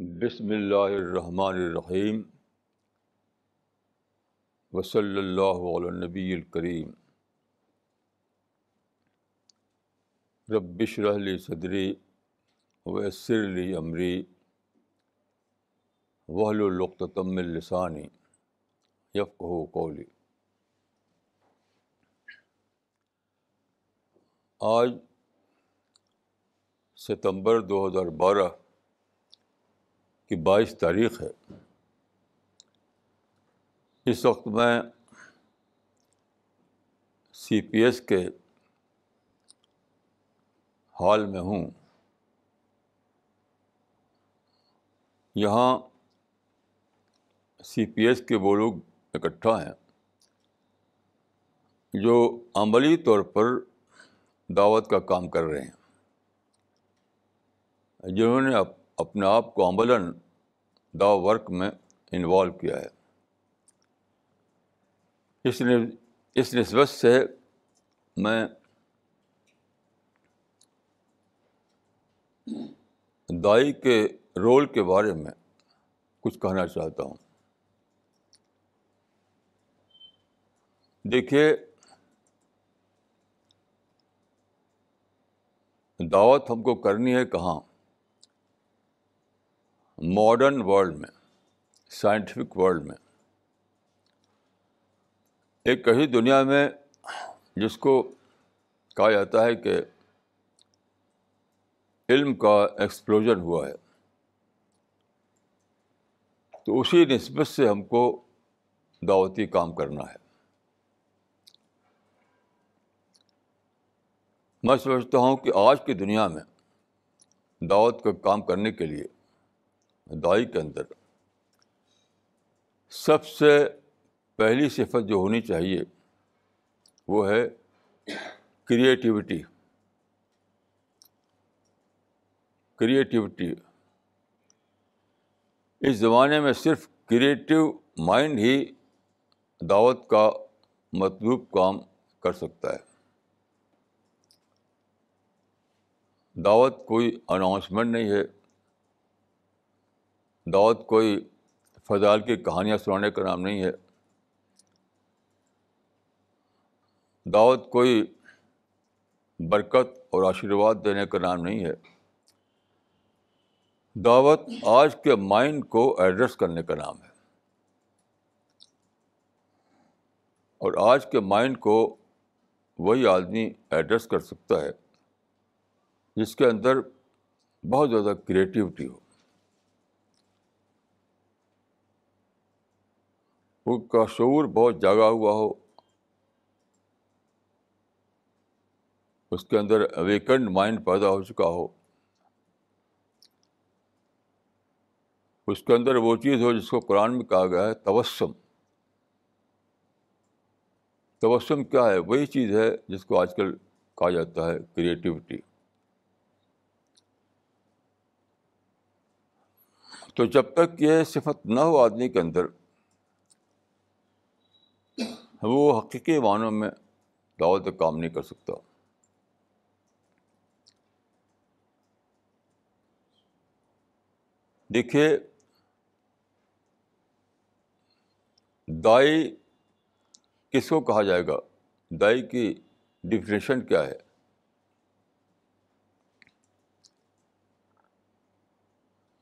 بسم اللہ الرحمن الرحیم وصلی اللہ علی نبی الکریم ربش رحلی صدری ویسر لی عمری وحل القتم السانی یفقہ قولی آج ستمبر دو ہزار بارہ کی بائیس تاریخ ہے۔ اس وقت میں سی پی ایس کے ہال میں ہوں۔ یہاں سی پی ایس کے وہ لوگ اکٹھا ہیں جو عملی طور پر دعوت کا کام کر رہے ہیں، جنہوں نے اپنے آپ کو عملاً دا ورک میں انوالو کیا ہے۔ اس نے، اس نسبت سے میں دائی کے رول کے بارے میں کچھ کہنا چاہتا ہوں۔ دیکھیے، دعوت ہم کو کرنی ہے کہاں؟ ماڈرن ورلڈ میں سائنٹیفک ورلڈ میں، ایک کہیں دنیا میں جس کو کہا جاتا ہے کہ علم کا ایکسپلوژن ہوا ہے، تو اسی نسبت سے ہم کو دعوتی کام کرنا ہے۔ میں سمجھتا ہوں کہ آج کی دنیا میں دعوت کا کام کرنے کے لیے دائی کے اندر۔ سب سے پہلی صفت جو ہونی چاہیے وہ ہے کریٹیوٹی کریٹیوٹی اس زمانے میں صرف کریٹیو مائنڈ ہی دعوت کا مطلوب کام کر سکتا ہے۔ دعوت کوئی اناؤنسمنٹ نہیں ہے۔ دعوت کوئی فضال کی کہانیاں سنانے کا نام نہیں ہے۔ دعوت کوئی برکت اور آشیرواد دینے کا نام نہیں ہے۔ دعوت آج کے مائنڈ کو ایڈریس کرنے کا نام ہے۔ اور آج کے مائنڈ کو وہی آدمی ایڈریس کر سکتا ہے جس کے اندر بہت زیادہ کریٹیوٹی ہو۔ کا شعور بہت جاگا ہوا ہو۔ اس کے اندر ویکنڈ مائنڈ پیدا ہو چکا ہو۔ اس کے اندر وہ چیز ہو جس کو قرآن میں کہا گیا ہے تبسم تبسم کیا ہے؟ وہی چیز ہے جس کو آج کل کہا جاتا ہے کریٹیوٹی تو جب تک یہ صفت نہ ہو آدمی کے اندر وہ حقیقی معنوں میں دعوت کام نہیں کر سکتا۔ دیکھیے، دائی کس کو کہا جائے گا؟ دائی کی ڈفرینشن کیا ہے؟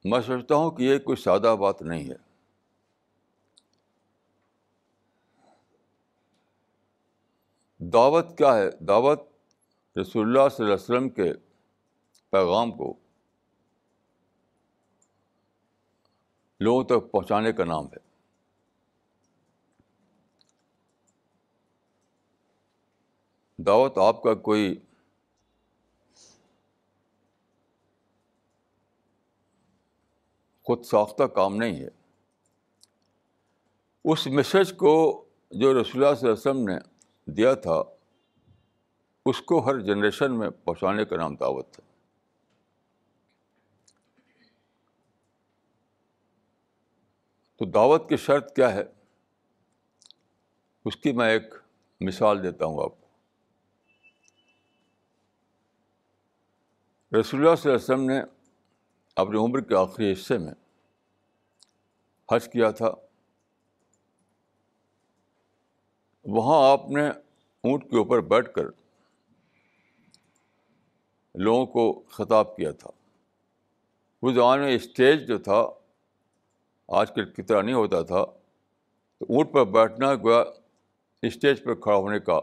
میں سوچتا ہوں کہ یہ کوئی سادہ بات نہیں ہے۔ دعوت کیا ہے؟ دعوت رسول اللہ صلی اللہ علیہ وسلم کے پیغام کو لوگوں تک پہنچانے کا نام ہے۔ دعوت آپ کا کوئی خود ساختہ کام نہیں ہے۔ اس میسج کو جو رسول اللہ صلی اللہ علیہ وسلم نے دیا تھا، اس کو ہر جنریشن میں پہنچانے کا نام دعوت تھا۔ تو دعوت کی شرط کیا ہے؟ اس کی میں ایک مثال دیتا ہوں آپ کو۔ رسول اللہ صلی اللہ علیہ وسلم نے اپنی عمر کے آخری حصے میں حج کیا تھا۔ وہاں آپ نے اونٹ کے اوپر بیٹھ کر لوگوں کو خطاب کیا تھا۔ اس زمانے میں اسٹیج جو تھا، آج کل کی طرح نہیں ہوتا تھا، تو اونٹ پر بیٹھنا گویا اسٹیج پہ کھڑا ہونے کا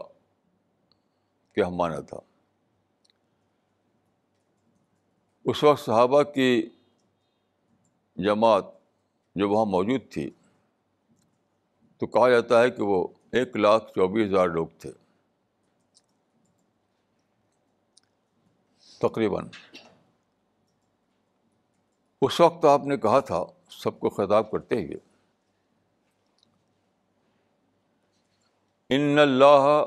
کیا مانا تھا۔ اس وقت صحابہ کی جماعت جو وہاں موجود تھی، تو کہا جاتا ہے کہ وہ ایک لاکھ چوبیس ہزار لوگ تھے۔ تقریباً۔ اس وقت آپ نے کہا تھا، سب کو خطاب کرتے ہوئے، ان اللہ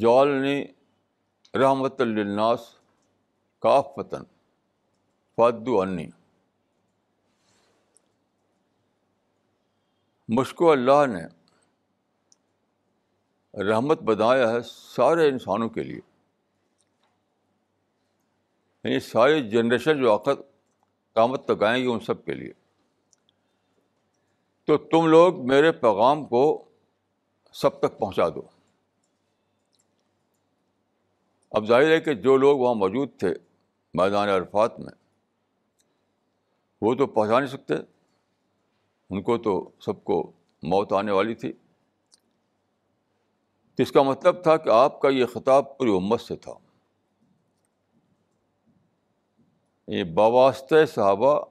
جالنی رحمت الناس کاف فتن فادو انی مشکو اللہ نے رحمت بنایا ہے سارے انسانوں کے لیے۔ یعنی ساری جنریشن جو آخر قامت تک آئیں گی ان سب کے لیے۔ تو تم لوگ میرے پیغام کو سب تک پہنچا دو۔ اب ظاہر ہے کہ جو لوگ وہاں موجود تھے میدان عرفات میں، وہ تو پہنچا نہیں سکتے۔ ان کو تو سب کو موت آنے والی تھی۔ تو اس کا مطلب تھا کہ آپ کا یہ خطاب پوری امت سے تھا۔ یہ باواسط صحابہ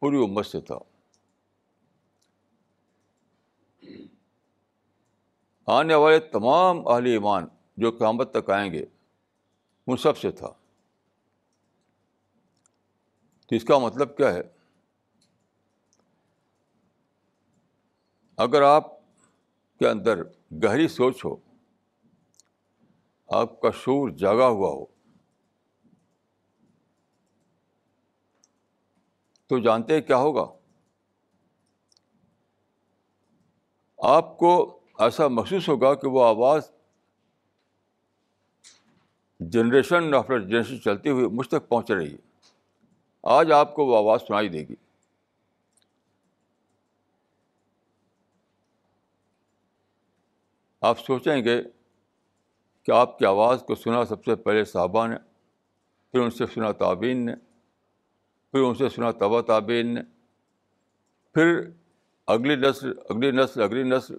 پوری امت سے تھا۔ آنے والے تمام اہل ایمان جو قیامت تک آئیں گے، ان سب سے تھا۔ تو اس کا مطلب کیا ہے؟ اگر آپ کے اندر گہری سوچ ہو، آپ کا شور جاگا ہوا ہو، تو جانتے کیا ہوگا؟ آپ کو ایسا محسوس ہوگا کہ وہ آواز جنریشن آفٹر جنریشن چلتی ہوئی مجھ تک پہنچ رہی ہے۔ آج آپ کو وہ آواز سنائی دے گی۔ آپ سوچیں گے کہ آپ کی آواز کو سنا سب سے پہلے صحابہ نے، پھر ان سے سنا تعبین نے، پھر ان سے سنا تبا تعبین نے، پھر اگلی نسل اگلی نسل اگلی نسل۔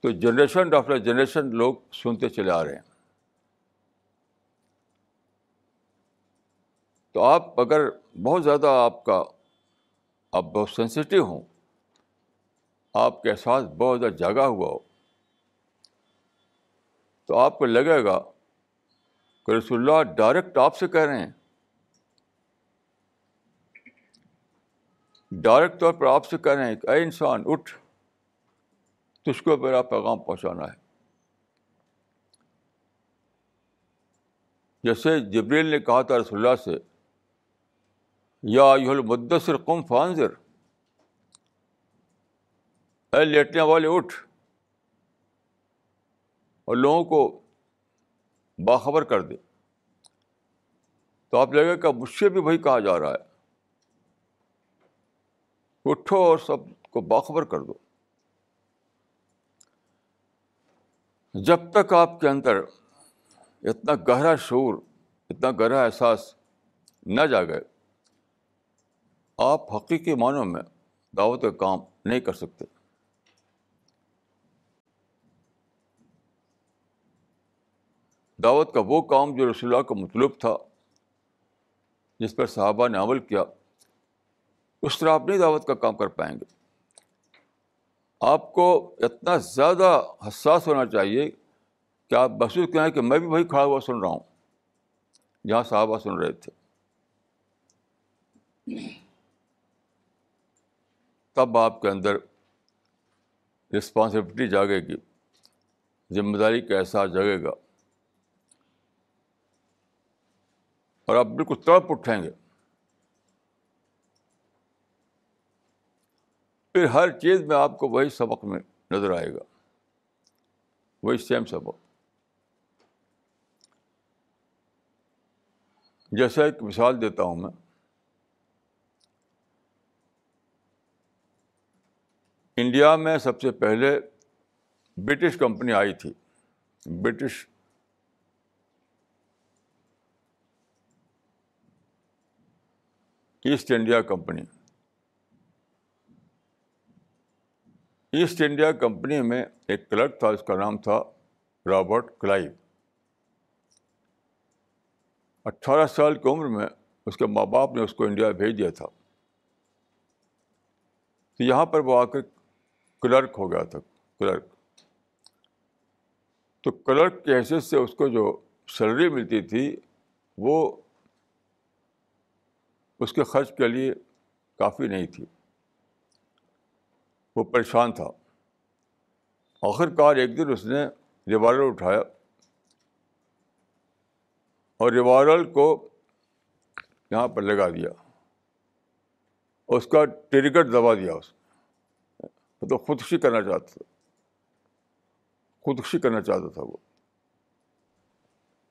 تو جنریشن آفٹر جنریشن لوگ سنتے چلے آ رہے ہیں۔ تو آپ اگر بہت زیادہ آپ کا، آپ بہت سینسیٹیو ہوں، آپ کے احساس بہت زیادہ جگا ہوا ہو تو آپ کو لگے گا کہ رسول اللہ ڈائریکٹ آپ سے کہہ رہے ہیں۔ ڈائریکٹ طور پر آپ سے کہہ رہے ہیں کہ اے انسان، اٹھ۔ تجھ کو میرا پیغام پہنچانا ہے۔ جیسے جبریل نے کہا تھا رسول اللہ سے، یا یہ المدثر قم فانزر اے لیٹنے والے، اٹھ۔ اور لوگوں کو باخبر کر دے۔ تو آپ لگے کہ مجھ سے بھی وہی کہا جا رہا ہے۔ اٹھو اور سب کو باخبر کر دو۔ جب تک آپ کے اندر اتنا گہرا شعور، اتنا گہرا احساس نہ جاگے، آپ حقیقی معنوں میں دعوت کا کام نہیں کر سکتے۔ دعوت کا وہ کام جو رسول اللہ کا مطلوب تھا، جس پر صحابہ نے عمل کیا، اس طرح آپ نہیں دعوت کا کام کر پائیں گے۔ آپ کو اتنا زیادہ حساس ہونا چاہیے کہ آپ محسوس کریں کہ میں بھی وہی کھڑا ہوا سن رہا ہوں، جہاں صحابہ سن رہے تھے۔ تب آپ کے اندر رسپانسبلٹی جاگے گی، ذمہ داری کا احساس جگے گا۔ اور آپ بالکل تڑپ اٹھیں گے۔ پھر ہر چیز میں آپ کو وہی سبق میں نظر آئے گا۔ وہی سیم سبق۔ جیسا ایک مثال دیتا ہوں میں۔ انڈیا میں سب سے پہلے برٹش کمپنی آئی تھی۔ British East India Company East India Company میں ایک کلرک تھا، اس کا نام تھا رابرٹ کلائیو۔ اٹھارہ سال کی عمر میں اس کے ماں باپ نے اس کو انڈیا بھیج دیا تھا۔ تو یہاں پر وہ آ کر کلرک ہو گیا تھا، کلرک۔ تو کلرک کی حیثیت سے اس کو جو سیلری ملتی تھی، وہ اس کے خرچ کے لیے کافی نہیں تھی۔ وہ پریشان تھا۔ آخر کار ایک دن اس نے ریوالور اٹھایا اور ریوالور کو یہاں پر لگا دیا۔ اس کا ٹریکٹ دبا دیا اس تو خودکشی کرنا چاہتا تھا۔ خودکشی کرنا چاہتا تھا وہ۔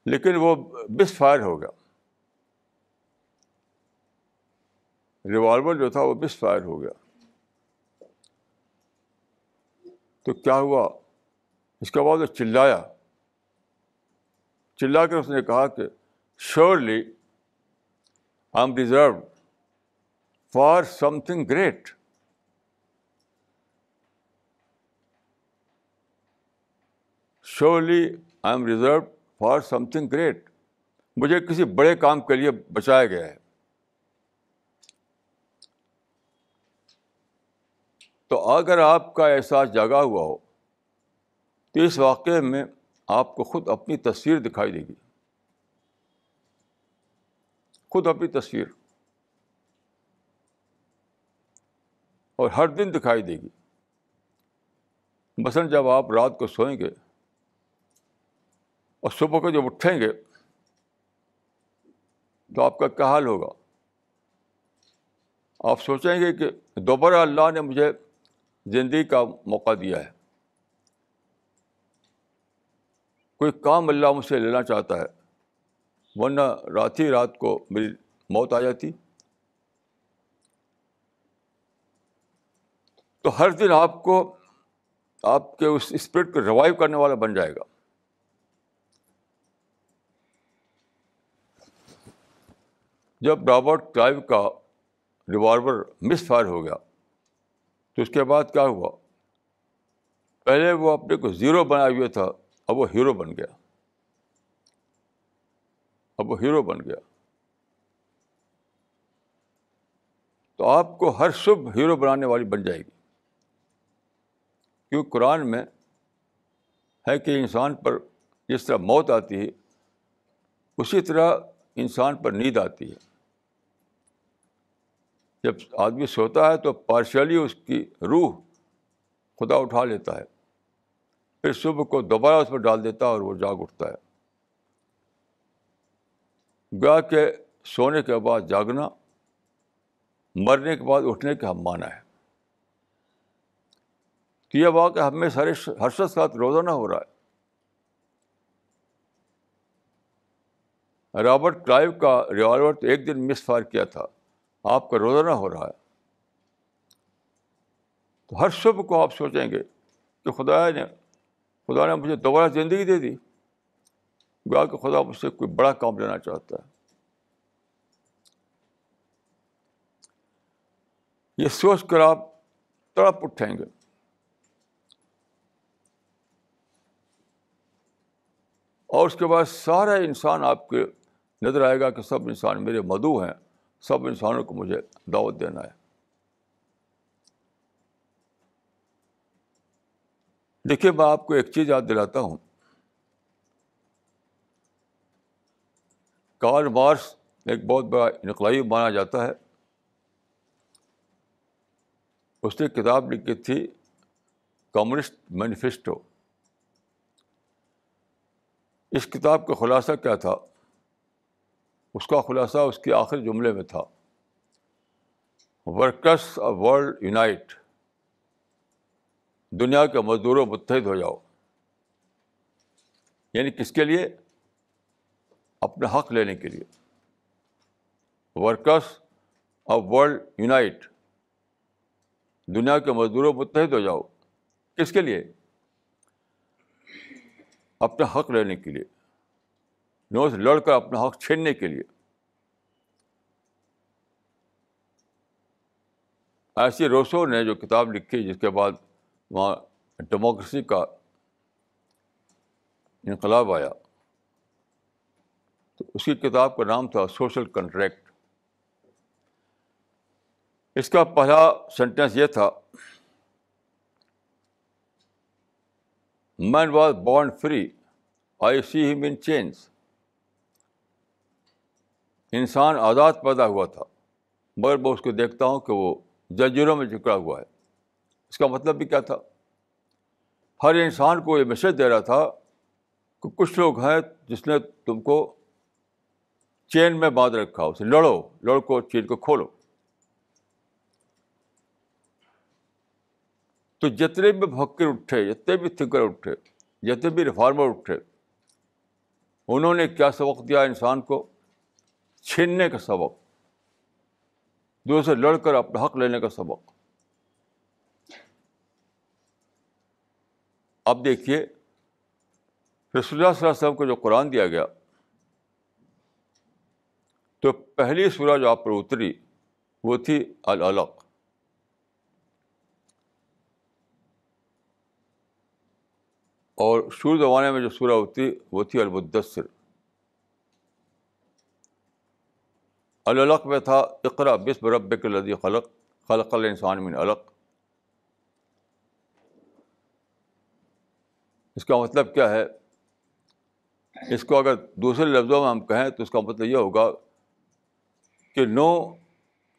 لیکن وہ بس فائر ہو گیا۔ ریوالور جو تھا وہ مس فائر ہو گیا۔ تو کیا ہوا؟ اس کے بعد وہ چلایا۔ چلا کر اس نے کہا کہ surely I am reserve for something great surely I am reserve for something great مجھے کسی بڑے کام کے لیے بچایا گیا ہے۔ تو اگر آپ کا احساس جاگا ہوا ہو، تو اس واقعے میں آپ کو خود اپنی تصویر دکھائی دے گی۔ خود اپنی تصویر۔ اور ہر دن دکھائی دے گی۔ مثلاً جب آپ رات کو سوئیں گے اور صبح کو جب اٹھیں گے تو آپ کا کیا حال ہوگا؟ آپ سوچیں گے کہ دوبارہ اللہ نے مجھے زندگی کا موقع دیا ہے۔ کوئی کام اللہ مجھ سے لینا چاہتا ہے، ورنہ رات ہی رات کو میری موت آ جاتی۔ تو ہر دن آپ کو آپ کے اس اسپرٹ کو ریوائو کرنے والا بن جائے گا۔ جب رابرٹ کلائیو کا ریوالور مس فائر ہو گیا تو اس کے بعد کیا ہوا؟ پہلے وہ اپنے کو زیرو بنائے ہوئے تھا، اب وہ ہیرو بن گیا۔ اب وہ ہیرو بن گیا۔ تو آپ کو ہر صبح ہیرو بنانے والی بن جائے گی۔ کیونکہ قرآن میں ہے کہ انسان پر جس طرح موت آتی ہے، اسی طرح انسان پر نیند آتی ہے۔ جب آدمی سوتا ہے تو پارشلی اس کی روح خدا اٹھا لیتا ہے۔ پھر صبح کو دوبارہ اس میں ڈال دیتا ہے اور وہ جاگ اٹھتا ہے۔ گا کے سونے کے بعد جاگنا، مرنے کے بعد اٹھنے کا ہم مانا ہے۔ تو یہ واقعہ ہمیں سارے ہر شخص ساتھ روزانہ ہو رہا ہے۔ رابرٹ کلائیو کا ریوالور تو ایک دن مس فائر کیا تھا۔ آپ کا روزانہ ہو رہا ہے۔ تو ہر صبح کو آپ سوچیں گے کہ خدا نے خدا نے مجھے دوبارہ زندگی دے دی۔ گا کہ خدا مجھ سے کوئی بڑا کام لینا چاہتا ہے۔ یہ سوچ کر آپ تڑپ اٹھیں گے۔ اور اس کے بعد سارا انسان آپ کے نظر آئے گا کہ سب انسان میرے مدعو ہیں۔ سب انسانوں کو مجھے دعوت دینا ہے۔ دیکھیے، میں آپ کو ایک چیز یاد دلاتا ہوں۔ کار مارس ایک بہت بڑا انقلابی مانا جاتا ہے۔ اس نے کتاب لکھی تھی، کمیونسٹ مینیفیسٹو۔ اس کتاب کا خلاصہ کیا تھا؟ اس کا خلاصہ اس کے آخری جملے میں تھا۔ Workers of world unite. دنیا کے مزدوروں متحد ہو جاؤ۔ یعنی کس کے لیے؟ اپنا حق لینے کے لیے۔ Workers of world unite. دنیا کے مزدوروں متحد ہو جاؤ۔ کس کے لیے؟ اپنا حق لینے کے لیے۔ نو سے لڑ کر اپنا حق چھیننے کے لیے۔ ایسی روسو نے جو کتاب لکھی جس کے بعد وہاں ڈیموکریسی کا انقلاب آیا۔ تو اس کی کتاب کا نام تھا سوشل کنٹریکٹ۔ اس کا پہلا سینٹینس یہ تھا man was born free I see ہم ان چینج انسان آزاد پیدا ہوا تھا۔ مگر میں اس کو دیکھتا ہوں کہ وہ جنجیروں میں جکڑا ہوا ہے۔ اس کا مطلب بھی کیا تھا؟ ہر انسان کو یہ میسج دے رہا تھا کہ کچھ لوگ ہیں جس نے تم کو چین میں باندھ رکھا، اسے لڑو لڑ کو چین کو کھولو۔ تو جتنے بھی بھکر اٹھے، جتنے بھی تھنکر اٹھے، جتنے بھی ریفارمر اٹھے، انہوں نے کیا سبق دیا انسان کو؟ چھیننے کا سبق دوسرے لڑ کر اپنا حق لینے کا سبق اب دیکھیے رسول اللہ صلی اللہ علیہ وسلم کو جو قرآن دیا گیا تو پہلی سورہ جو آپ پر اتری وہ تھی العلق اور شروع زمانے میں جو سورہ ہوتی وہ تھی المدثر العلق میں تھا اقرا بسم رب کے لدی خلق خلق الانسان من علق۔ اس کا مطلب کیا ہے؟ اس کو اگر دوسرے لفظوں میں ہم کہیں تو اس کا مطلب یہ ہوگا کہ know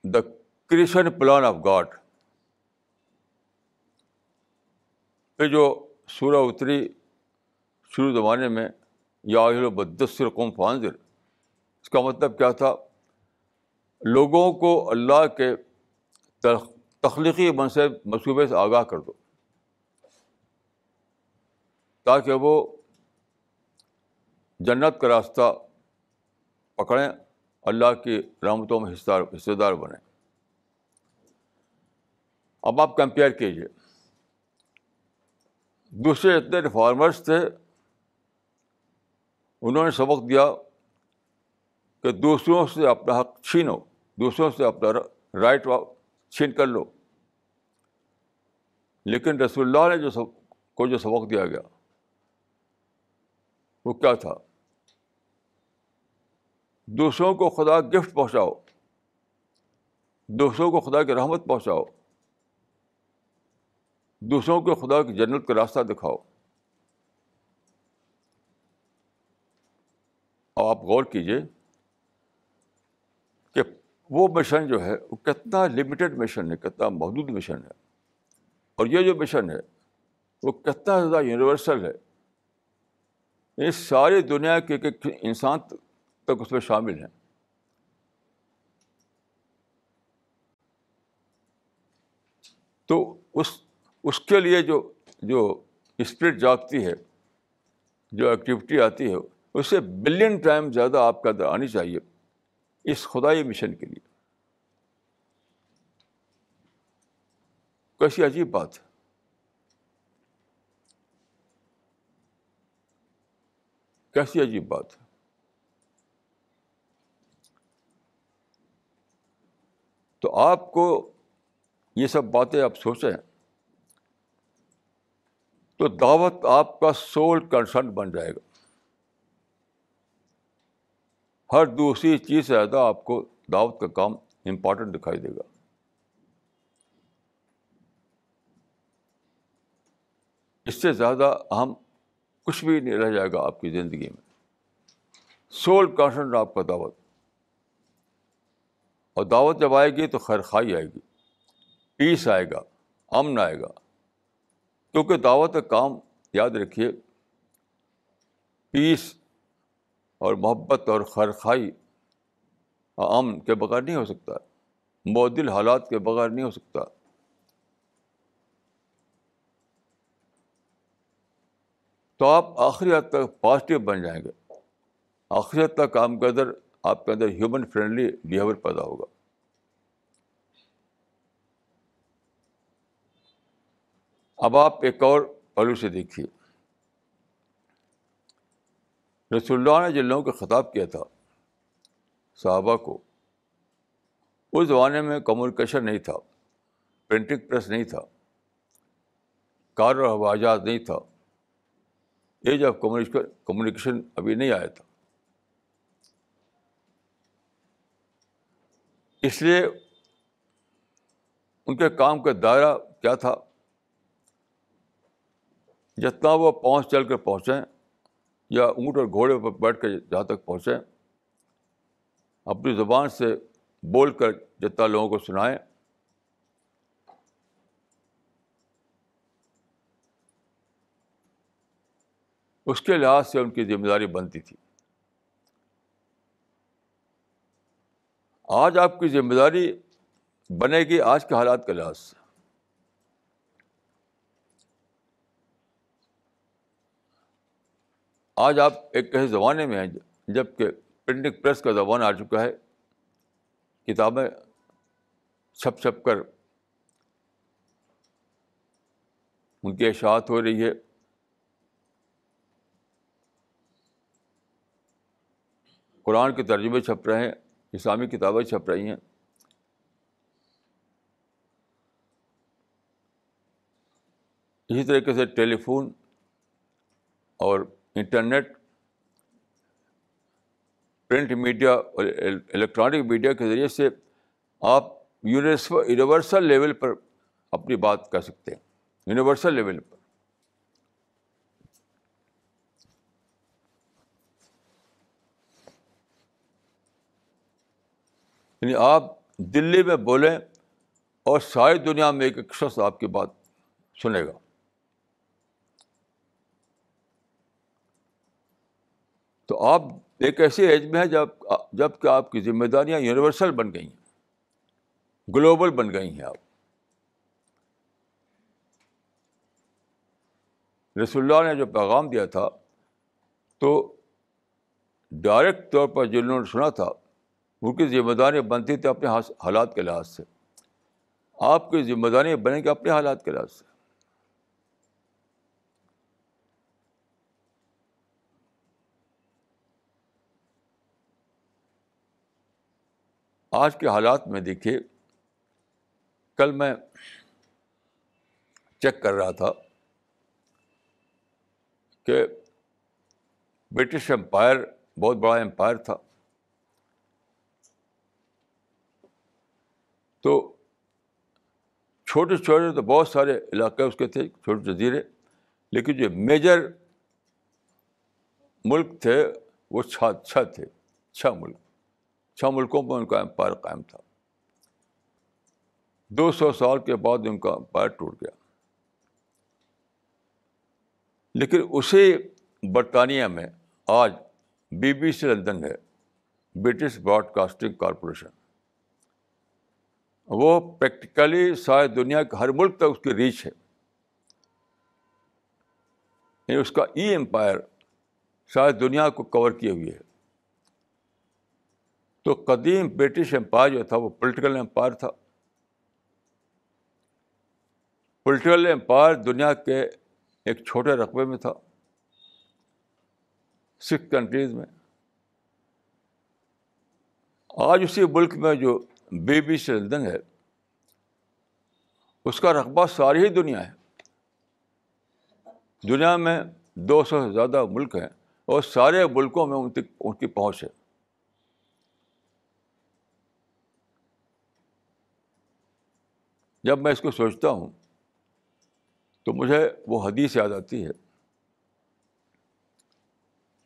the creation plan of God. پہ جو سورہ اتری شروع زمانے میں، یا بدسر قوم فانزر اس کا مطلب کیا تھا؟ لوگوں کو اللہ کے تخلیقی منصب، منصوبے سے آگاہ کر دو۔ تاکہ وہ جنت کا راستہ پکڑیں، اللہ کی رحمتوں میں حصہ حصے دار بنیں۔ اب آپ کمپیئر کیجیے دوسرے اتنے ریفارمرس تھے، انہوں نے سبق دیا کہ دوسروں سے اپنا حق چھینو۔ دوسروں سے اپنا رائٹ چھین کر لو۔ لیکن رسول اللہ نے جو سب کو جو سبق دیا گیا، وہ کیا تھا؟ دوسروں کو خدا گفٹ پہنچاؤ۔ دوسروں کو خدا کی رحمت پہنچاؤ۔ دوسروں کو خدا کی جنت کا راستہ دکھاؤ۔ آپ غور کیجیے وہ مشن جو ہے، وہ کتنا لمیٹیڈ مشن ہے، کتنا محدود مشن ہے۔ اور یہ جو مشن ہے، وہ کتنا زیادہ یونیورسل ہے۔ اس ساری دنیا کے انسان تک اس میں شامل ہیں۔ تو اس اس کے لیے جو جو اسپرٹ جاگتی ہے، جو ایکٹیویٹی آتی ہے اس سے بلین ٹائم زیادہ آپ کے اندر آنی چاہیے۔ اس خدائی مشن کے لیے۔ کیسی عجیب بات ہے۔ کیسی عجیب بات ہے۔ تو آپ کو یہ سب باتیں آپ سوچیں۔ تو دعوت آپ کا سول کنسرن بن جائے گا۔ ہر دوسری چیز سے زیادہ آپ کو دعوت کا کام امپورٹنٹ دکھائی دے گا۔ اس سے زیادہ اہم کچھ بھی نہیں رہ جائے گا آپ کی زندگی میں۔ سول کانسنٹ آپ کا دعوت۔ اور دعوت جب آئے گی تو خیر خائی آئے گی۔ پیس آئے گا، امن آئے گا۔ کیونکہ دعوت کا کام یاد رکھیے پیس اور محبت اور خیرخائی امن کے بغیر نہیں ہو سکتا، معدل حالات کے بغیر نہیں ہو سکتا۔ تو آپ آخری حد تک پازیٹیو بن جائیں گے۔ آخری حد تک آپ کے اندر، آپ کے اندر ہیومن فرینڈلی بیہیویئر پیدا ہوگا۔ اب آپ ایک اور پہلو سے دیکھیے۔ رسول اللہ نے جن لوگوں کو خطاب کیا تھا، صحابہ کو، اس زمانے میں کمیونیکیشن نہیں تھا، پرنٹنگ پریس نہیں تھا، کار و ہوائی جہاز نہیں تھا۔ ایج آف کمیونیکیشن ابھی نہیں آیا تھا۔ اس لیے ان کے کام کا دائرہ کیا تھا؟ جتنا وہ پہنچ چل کر پہنچیں یا اونٹ اور گھوڑے پر بیٹھ کر جہاں تک پہنچیں، اپنی زبان سے بول کر جتنا لوگوں کو سنائیں۔ اس کے لحاظ سے ان کی ذمہ داری بنتی تھی۔ آج آپ کی ذمہ داری بنے گی آج کے حالات کے لحاظ سے۔ آج آپ ایک ایسے زمانے میں ہیں جبکہ پرنٹنگ پریس کا زمانہ آ چکا ہے، کتابیں چھپ چھپ کر ان کی اشاعت ہو رہی ہے۔ قرآن کے ترجمے چھپ رہے ہیں، اسلامی کتابیں چھپ رہی ہیں۔ اسی طریقے سے ٹیلی فون اور انٹرنیٹ، پرنٹ میڈیا اور الیکٹرانک میڈیا کے ذریعے سے آپ یونیورسل لیول پر اپنی بات کر سکتے ہیں۔ یونیورسل لیول پر۔ یعنی آپ دلی میں بولیں اور ساری دنیا میں ایک ایک شخص آپ کی بات سنے گا۔ تو آپ ایک ایسی ایج میں ہے جب جبکہ آپ کی ذمہ داریاں یونیورسل بن گئی ہیں، گلوبل بن گئی ہیں آپ۔ رسول اللہ نے جو پیغام دیا تھا، تو ڈائریکٹ طور پر جن لوگوں نے سنا تھا، ان کی ذمہ داریاں بنتی تھیں اپنے حالات کے لحاظ سے۔ آپ کی ذمہ داریاں بنیں گی اپنے حالات کے لحاظ سے۔ آج کے حالات میں دیکھیے، کل میں چیک کر رہا تھا کہ برٹش امپائر، بہت بڑا امپائر تھا۔ تو چھوٹے چھوٹے تو بہت سارے علاقے اس کے تھے، چھوٹے جزیرے، لیکن جو میجر ملک تھے وہ چھ چھ تھے چھ ملک۔ چھ ملکوں پر ان کا امپائر قائم تھا۔ دو سو سال کے بعد ان کا امپائر ٹوٹ گیا۔ لیکن اسی برطانیہ میں آج بی بی سی لندن ہے، برٹش براڈ کاسٹنگ کارپوریشن۔ وہ پریکٹیکلی ساری دنیا کے ہر ملک تک اس کی ریچ ہے۔ یعنی اس کا ای امپائر ساری دنیا کو کور کیے ہوئے ہے۔ تو قدیم برٹش امپائر جو تھا وہ پولیٹیکل امپائر تھا۔ پولیٹیکل امپائر دنیا کے ایک چھوٹے رقبے میں تھا۔ سکھ کنٹریز میں۔ آج اسی ملک میں جو بی بی سی لندن ہے، اس کا رقبہ ساری ہی دنیا ہے۔ دنیا میں دو سو سے زیادہ ملک ہیں اور سارے ملکوں میں ان ان کی پہنچ ہے۔ جب میں اس کو سوچتا ہوں تو مجھے وہ حدیث یاد آتی ہے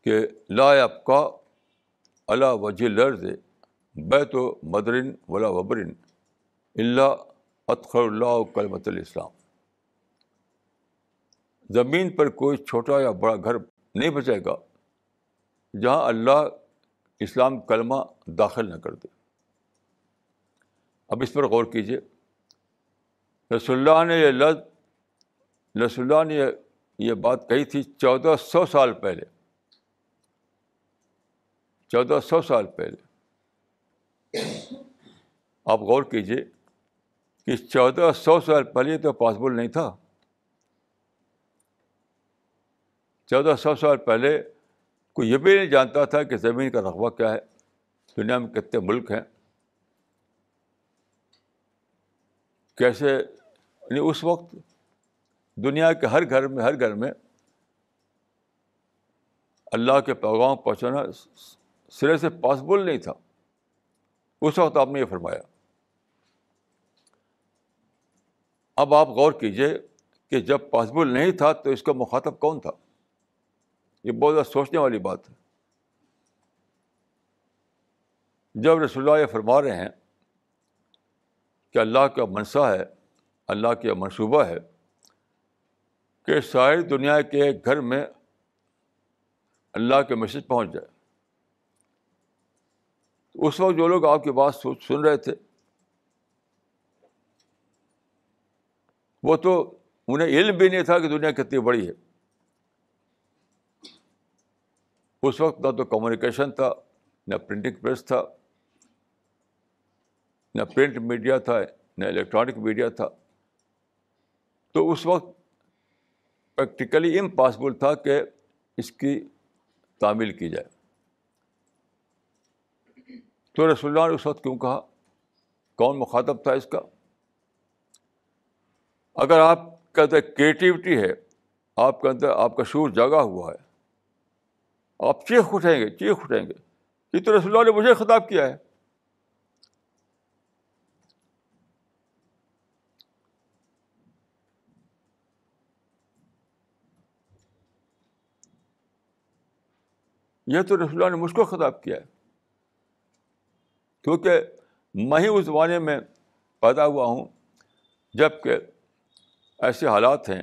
کہ لا کا اللہ وجہ لرز بیت و مدرن ولا وبرن اللہ اطخر اللہ کلمت الاسلام۔ زمین پر کوئی چھوٹا یا بڑا گھر نہیں بچے گا جہاں اللہ اسلام کلمہ داخل نہ کر دے۔ اب اس پر غور کیجیے رسول اللہ نے یہ لفظ رسول اللہ نے یہ بات کہی تھی چودہ سو سال پہلے۔ چودہ سو سال پہلے۔ آپ غور کیجیے کہ چودہ سو سال پہلے تو پاسبل نہیں تھا۔ چودہ سو سال پہلے کوئی یہ بھی نہیں جانتا تھا کہ زمین کا رقبہ کیا ہے۔ دنیا میں کتنے ملک ہیں۔ کیسے؟ یعنی اس وقت دنیا کے ہر گھر میں، ہر گھر میں اللہ کے پیغام پہنچانا سرے سے پاسبل نہیں تھا۔ اس وقت آپ نے یہ فرمایا۔ اب آپ غور کیجیے کہ جب پاسبل نہیں تھا تو اس کا مخاطب کون تھا؟ یہ بہت زیادہ سوچنے والی بات ہے۔ جب رسول اللہ یہ فرما رہے ہیں کہ اللہ کا منصا ہے، اللہ کا منصوبہ ہے کہ ساری دنیا کے گھر میں اللہ کے میسج پہنچ جائے۔ اس وقت جو لوگ آپ کی بات سن رہے تھے، وہ تو انہیں علم بھی نہیں تھا کہ دنیا کتنی بڑی ہے۔ اس وقت نہ تو کمیونیکیشن تھا، نہ پرنٹنگ پریس تھا۔ نہ پرنٹ میڈیا تھا، نہ الیکٹرانک میڈیا تھا۔ تو اس وقت پریکٹیکلی امپاسبل تھا کہ اس کی تعمیل کی جائے۔ تو رسول اللہ نے اس وقت کیوں کہا؟ کون مخاطب تھا اس کا؟ اگر آپ کے اندر کریٹیوٹی ہے، آپ کے اندر آپ کا شور جگا ہوا ہے، آپ چیخ اٹھیں گے، چیخ اٹھیں گے۔ یہ تو رسول اللہ نے مجھے خطاب کیا ہے۔ یہ تو رسول اللہ نے مجھ کو خطاب کیا ہے۔ کیونکہ میں ہی اس زمانے میں پیدا ہوا ہوں جبکہ ایسے حالات ہیں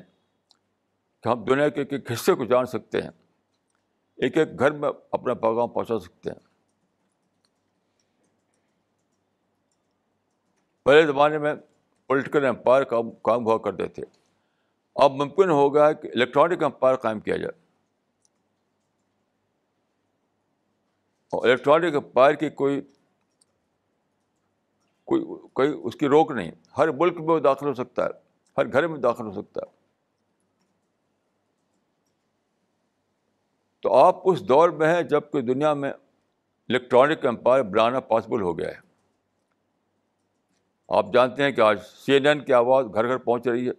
کہ ہم دنیا کے ایک ایک حصے کو جان سکتے ہیں، ایک ایک گھر میں اپنا پیغام پہنچا سکتے ہیں۔ پہلے زمانے میں پولیٹیکل امپائر کا کام ہوا کرتے تھے۔ اب ممکن ہو گیا کہ الیکٹرانک امپائر قائم کیا جائے۔ اور الیکٹرانک امپائر کی کوئی کوئی کوئی اس کی روک نہیں۔ ہر ملک میں وہ داخل ہو سکتا ہے۔ ہر گھر میں داخل ہو سکتا ہے۔ تو آپ اس دور میں ہیں جبکہ دنیا میں الیکٹرانک امپائر بنانا پاسبل ہو گیا ہے۔ آپ جانتے ہیں کہ آج سی این این کی آواز گھر گھر پہنچ رہی ہے۔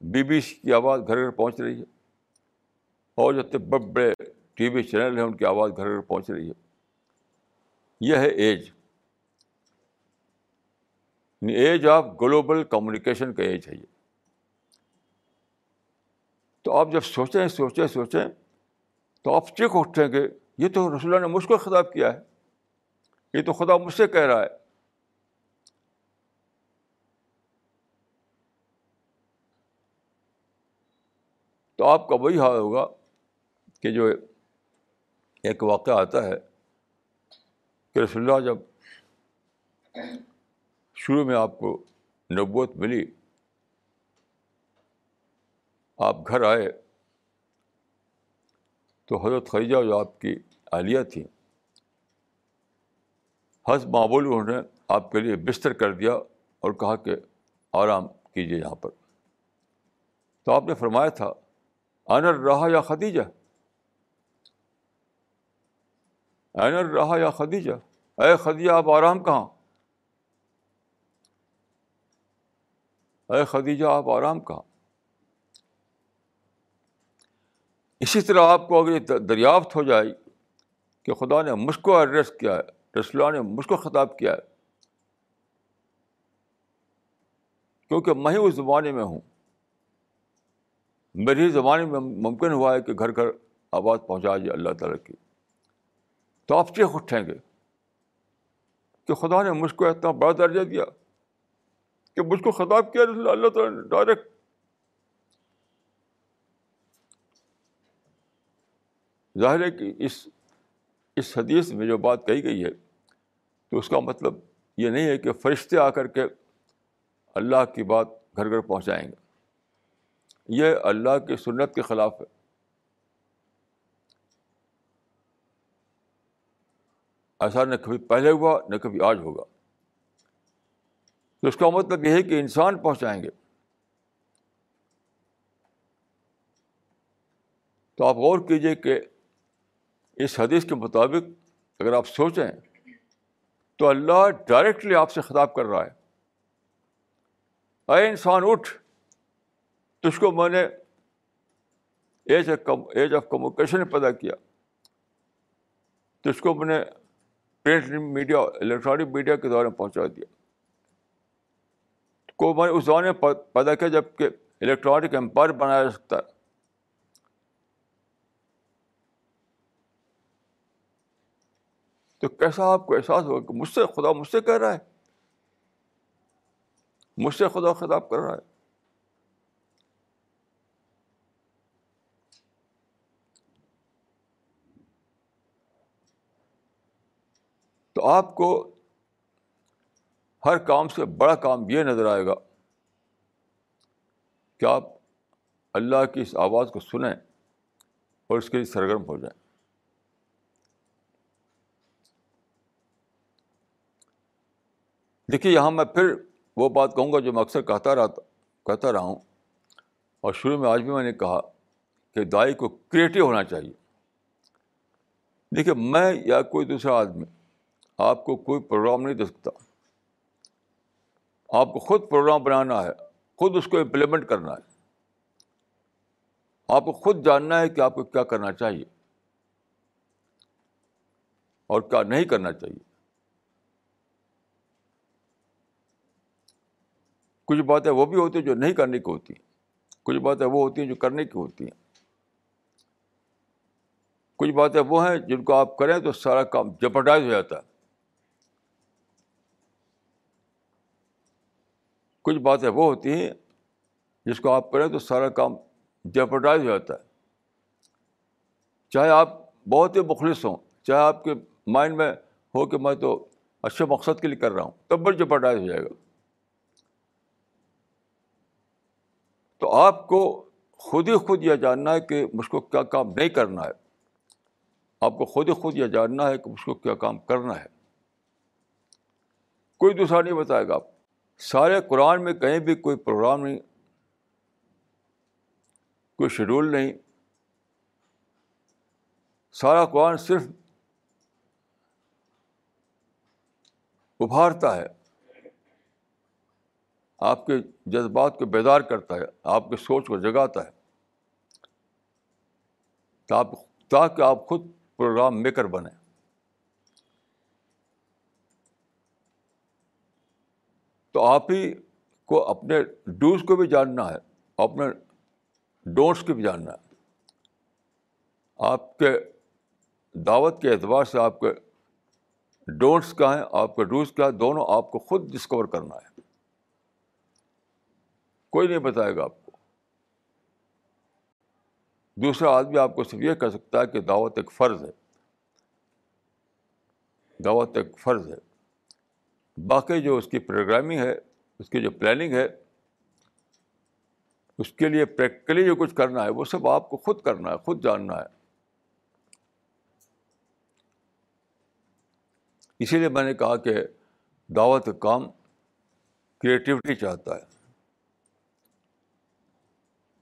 بی بی سی کی آواز گھر گھر پہنچ رہی ہے۔ اور جتنے بڑے بڑے ٹی وی چینل ہیں، ان کی آواز گھر گھر پہنچ رہی ہے۔ یہ ہے ایج۔ یعنی ایج آف گلوبل کمیونیکیشن کا ایج ہے یہ۔ تو آپ جب سوچیں سوچیں سوچیں، تو آپ چیک اٹھیں گے یہ تو رسول اللہ نے مجھ کو خطاب کیا ہے۔ یہ تو خدا مجھ سے کہہ رہا ہے۔ تو آپ کا وہی حال ہوگا کہ جو ایک واقعہ آتا ہے کہ رسول اللہ جب شروع میں آپ کو نبوت ملی، آپ گھر آئے تو حضرت خریجہ جو آپ کی اہلیہ تھیں حس معمول انہوں نے آپ کے لیے بستر کر دیا اور کہا کہ آرام کیجیے یہاں پر۔ تو آپ نے فرمایا تھا آنر رہا یا خدیجہ؟ اینر رہا یا خدیجہ؟ اے خدیجہ، آپ آرام کہاں؟ اے خدیجہ، آپ آرام کہاں؟ اسی طرح آپ کو اگر یہ دریافت ہو جائے کہ خدا نے مجھ کو ایڈریس کیا ہے، رسول نے مجھ کو خطاب کیا ہے، کیونکہ میں ہی اس زمانے میں ہوں۔ میری زمانے میں ممکن ہوا ہے کہ گھر گھر آواز پہنچا جائے اللہ تعالیٰ کی۔ تو آپ چیخ اٹھیں گے کہ خدا نے مجھ کو اتنا بڑا درجہ دیا کہ مجھ کو خطاب کیا اللہ تعالیٰ نے ڈائریکٹ ظاہر ہے کہ اس اس حدیث میں جو بات کہی گئی ہے تو اس کا مطلب یہ نہیں ہے کہ فرشتے آ کر کے اللہ کی بات گھر گھر پہنچائیں گے۔ یہ اللہ کی سنت کے خلاف ہے۔ ایسا نہ کبھی پہلے ہوا، نہ کبھی آج ہوگا۔ تو اس کا مطلب یہ ہے کہ انسان پہنچائیں گے۔ تو آپ غور کیجیے کہ اس حدیث کے مطابق اگر آپ سوچیں تو اللہ ڈائریکٹلی آپ سے خطاب کر رہا ہے۔ اے انسان اٹھ، تجھ کو میں نے age of age of communication پیدا کیا۔ تجھ کو میں نے پرنٹ میڈیا الیکٹرانک میڈیا کے دورے میں پہنچا دیا۔ کو میں نے اس زمانے میں پیدا کیا جبکہ الیکٹرانک امپائر بنایا جا سکتا۔ ہے تو کیسا آپ کو احساس ہوگا کہ مجھ سے خدا مجھ سے کہہ رہا ہے؟ مجھ سے خدا خطاب کر رہا ہے۔ تو آپ کو ہر کام سے بڑا کام یہ نظر آئے گا کہ آپ اللہ کی اس آواز کو سنیں اور اس کے لیے سرگرم ہو جائیں۔ دیکھیے، یہاں میں پھر وہ بات کہوں گا جو میں اکثر کہتا رہا کہتا رہا ہوں۔ اور شروع میں آج بھی میں نے کہا کہ دائی کو کریٹو ہونا چاہیے۔ دیکھیے، میں یا کوئی دوسرا آدمی آپ کو کوئی پروگرام نہیں دے سکتا۔ آپ کو خود پروگرام بنانا ہے، خود اس کو امپلیمنٹ کرنا ہے۔ آپ کو خود جاننا ہے کہ آپ کو کیا کرنا چاہیے اور کیا نہیں کرنا چاہیے۔ کچھ باتیں وہ بھی ہوتی ہیں جو نہیں کرنے کی ہوتی۔ ہیں کچھ باتیں وہ ہوتی ہیں جو کرنے کی ہوتی ہیں۔ کچھ باتیں وہ ہیں جن کو آپ کریں تو سارا کام جپٹائز ہو جاتا ہے۔ کچھ باتیں وہ ہوتی ہیں جس کو آپ کریں تو سارا کام جپٹائز ہو جاتا ہے۔ چاہے آپ بہت ہی مخلص ہوں، چاہے آپ کے مائنڈ میں ہو کہ میں تو اچھے مقصد کے لیے کر رہا ہوں، تب بھی جپٹائز ہو جائے گا۔ تو آپ کو خود ہی خود یہ جاننا ہے کہ مجھ کو کیا کام نہیں کرنا ہے۔ آپ کو خود ہی خود یہ جاننا ہے کہ مجھ کو کیا کام کرنا ہے۔ کوئی دوسرا نہیں بتائے گا آپ۔ سارے قرآن میں کہیں بھی کوئی پروگرام نہیں، کوئی شیڈول نہیں۔ سارا قرآن صرف ابھارتا ہے۔ آپ کے جذبات کو بیدار کرتا ہے، آپ کے سوچ کو جگاتا ہے۔ تاکہ آپ خود پروگرام میکر بنیں۔ تو آپ ہی کو اپنے ڈوز کو بھی جاننا ہے، اپنے ڈونٹس کو بھی جاننا ہے۔ آپ کے دعوت کے اعتبار سے آپ کے ڈونٹس کا ہیں، آپ کے ڈوز کا دونوں آپ کو خود ڈسکور کرنا ہے۔ کوئی نہیں بتائے گا آپ کو۔ دوسرا آدمی آپ کو صرف یہ کہہ سکتا ہے کہ دعوت ایک فرض ہے۔ دعوت ایک فرض ہے۔ باقی جو اس کی پروگرامنگ ہے، اس کی جو پلاننگ ہے، اس کے لیے پریکٹیکلی جو کچھ کرنا ہے، وہ سب آپ کو خود کرنا ہے، خود جاننا ہے۔ اسی لیے میں نے کہا کہ دعوت کا کام کریٹیوٹی چاہتا ہے۔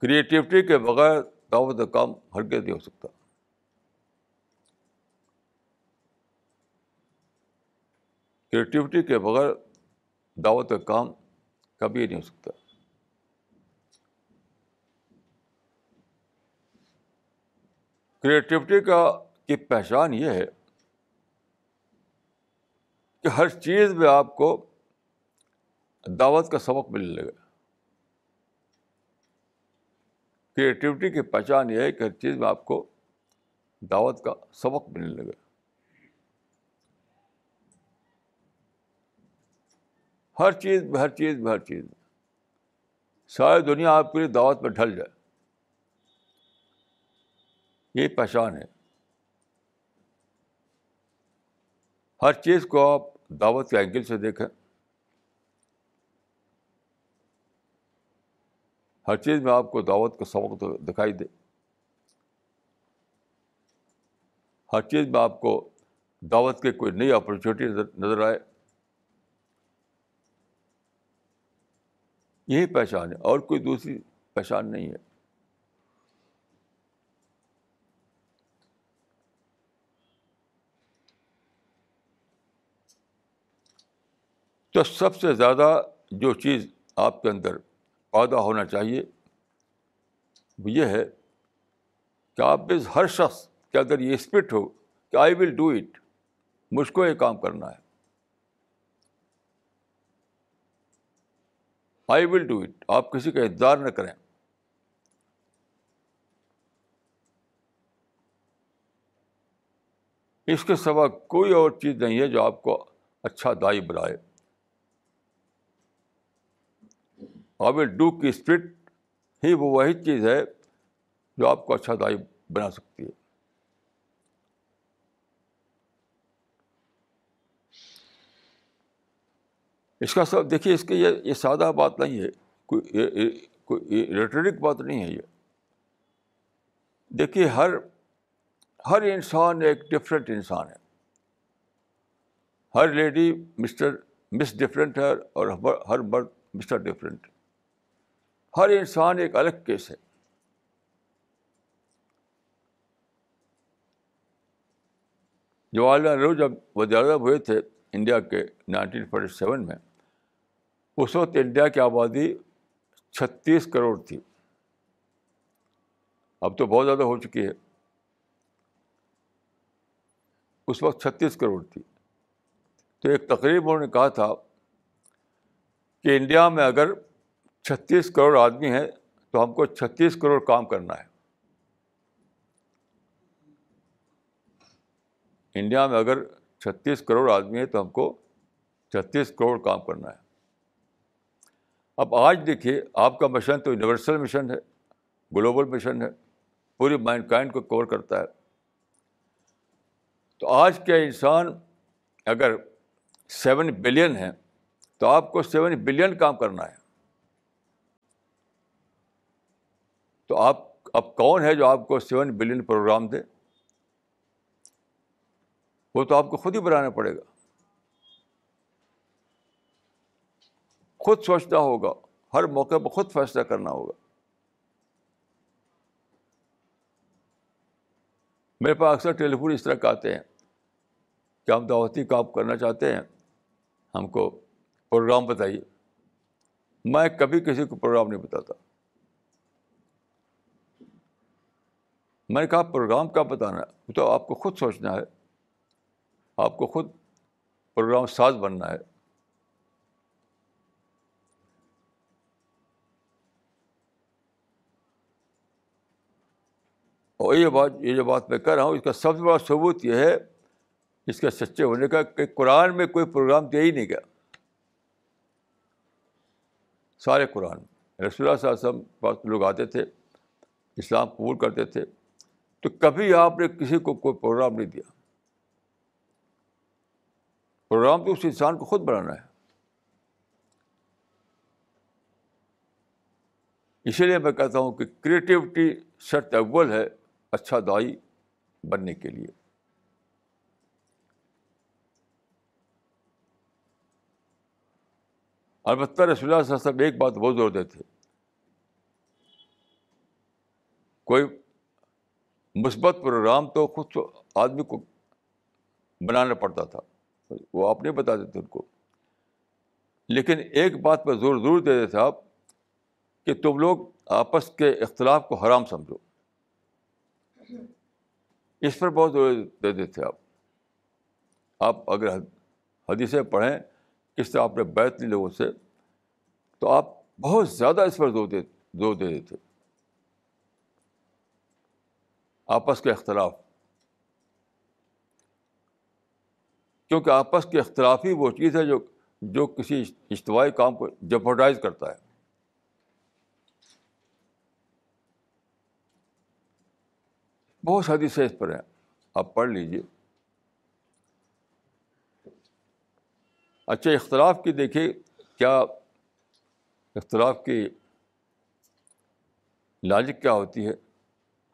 کریٹیوٹی کے بغیر دعوت کا کام ہرگز نہیں ہو سکتا۔ کریٹیوٹی کے بغیر دعوت کا کام کبھی نہیں ہو سکتا۔ کریٹیوٹی کا کی پہچان یہ ہے کہ ہر چیز میں آپ کو دعوت کا سبق ملنے لگے کریٹیوٹی کی پہچان یہ ہے کہ ہر چیز میں آپ کو دعوت کا سبق ملنے لگے ہر چیز میں، ہر چیز میں، ہر چیز میں۔ ساری دنیا آپ کے لیے دعوت میں ڈھل جائے۔ یہ پہچان ہے۔ ہر چیز کو آپ دعوت کے اینگل سے دیکھیں۔ ہر چیز میں آپ کو دعوت کا سبق دکھائی دے۔ ہر چیز میں آپ کو دعوت کے کوئی نئی اپرچونیٹی نظر آئے۔ یہی پہچان ہے اور کوئی دوسری پہچان نہیں ہے۔ تو سب سے زیادہ جو چیز آپ کے اندر پیدا ہونا چاہیے وہ یہ ہے کہ آپ میں ہر شخص کے اندر یہ اسپرٹ ہو کہ آئی ول ڈو اٹ مجھ کو یہ کام کرنا ہے۔ آئی ول ڈو اٹ آپ کسی کا انتظار نہ کریں۔ اس کے سوا کوئی اور چیز نہیں ہے جو آپ کو اچھا دائی بنائے۔ آئی ول ڈو کی اسپرٹ ہی وہ وہی چیز ہے جو آپ کو اچھا دائی بنا سکتی ہے۔ اس کا سب دیکھیے، اس کی یہ یہ سادہ بات نہیں ہے، کوئی کوئی ریٹرک بات نہیں ہے یہ۔ دیکھیے، ہر ہر انسان ایک ڈفرینٹ انسان ہے۔ ہر لیڈی مسٹر مس ڈفرینٹ ہے اور ہر مرد مسٹر ڈفرینٹ ہر انسان ایک الگ کیس ہے۔ جواہر لال نہرو جب وزیر اعظم ہوئے تھے انڈیا کے نائنٹین فورٹی سیون میں اس وقت انڈیا کی آبادی چھتیس کروڑ تھی۔ اب تو بہت زیادہ ہو چکی ہے۔ اس وقت چھتیس کروڑ تھی۔ تو ایک تقریب انہوں نے کہا تھا کہ انڈیا میں اگر چھتیس کروڑ آدمی ہیں تو ہم کو چھتیس کروڑ کام کرنا ہے۔ انڈیا میں اگر چھتیس کروڑ آدمی ہیں تو ہم کو چھتیس کروڑ کام کرنا ہے۔ اب آج دیکھیے، آپ کا مشن تو یونیورسل مشن ہے گلوبل مشن ہے، پوری مائنڈ کائنڈ کو کور کرتا ہے۔ تو آج کے انسان اگر سیون بلین ہے تو آپ کو سیون بلین کام کرنا ہے۔ تو آپ، اب کون ہے جو آپ کو سیون بلین پروگرام دے؟ وہ تو آپ کو خود ہی بنانا پڑے گا۔ خود سوچنا ہوگا، ہر موقع پہ خود فیصلہ کرنا ہوگا۔ میرے پاس اکثر ٹیلی فون اس طرح کا آتے ہیں۔ کہ ہم دعوتی کام کرنا چاہتے ہیں، ہم کو پروگرام بتائیے۔ میں کبھی کسی کو پروگرام نہیں بتاتا۔ میں نے کہا، پروگرام کیا بتانا ہے؟ تو آپ کو خود سوچنا ہے۔ آپ کو خود پروگرام ساز بننا ہے۔ اور یہ بات، یہ جو بات میں کر رہا ہوں، اس کا سب سے بڑا ثبوت یہ ہے، اس کے سچے ہونے کا کہ قرآن میں کوئی پروگرام دیا ہی نہیں گیا۔ سارے قرآن رسول اللہ صلی اللہ علیہ وسلم پاس لوگ آتے تھے، اسلام قبول کرتے تھے، تو کبھی آپ نے کسی کو کوئی پروگرام نہیں دیا۔ پروگرام تو اس انسان کو خود بنانا ہے۔ اسی لیے میں کہتا ہوں کہ کریٹیوٹی شرط اول ہے۔ اچھا دائی بننے کے لیے۔ البتہ رسول اللہ صلی اللہ علیہ وسلم ایک بات بہت زور دیتے کوئی مثبت پروگرام تو خود آدمی کو بنانا پڑتا تھا، وہ آپ نہیں بتا دیتے ان کو۔ لیکن ایک بات پہ زور ضرور دے دیتے آپ کہ تم لوگ آپس کے اختلاف کو حرام سمجھو۔ اس پر بہت زور دے دیتے آپ۔ آپ اگر حدیثیں پڑھیں کس طرح آپ نے بیت لی لوگوں سے، تو آپ بہت زیادہ اس پر زور دے زور دے دیتے۔ آپس کے اختلاف۔ کیونکہ آپس کے اختلاف ہی وہ چیز ہے جو جو کسی اجتماعی کام کو جپرڈائز کرتا ہے۔ بہت سادی سے اس پر ہیں آپ پڑھ لیجیے اچھا اختلاف کی دیکھیے، کیا اختلاف کی لاجک کیا ہوتی ہے؟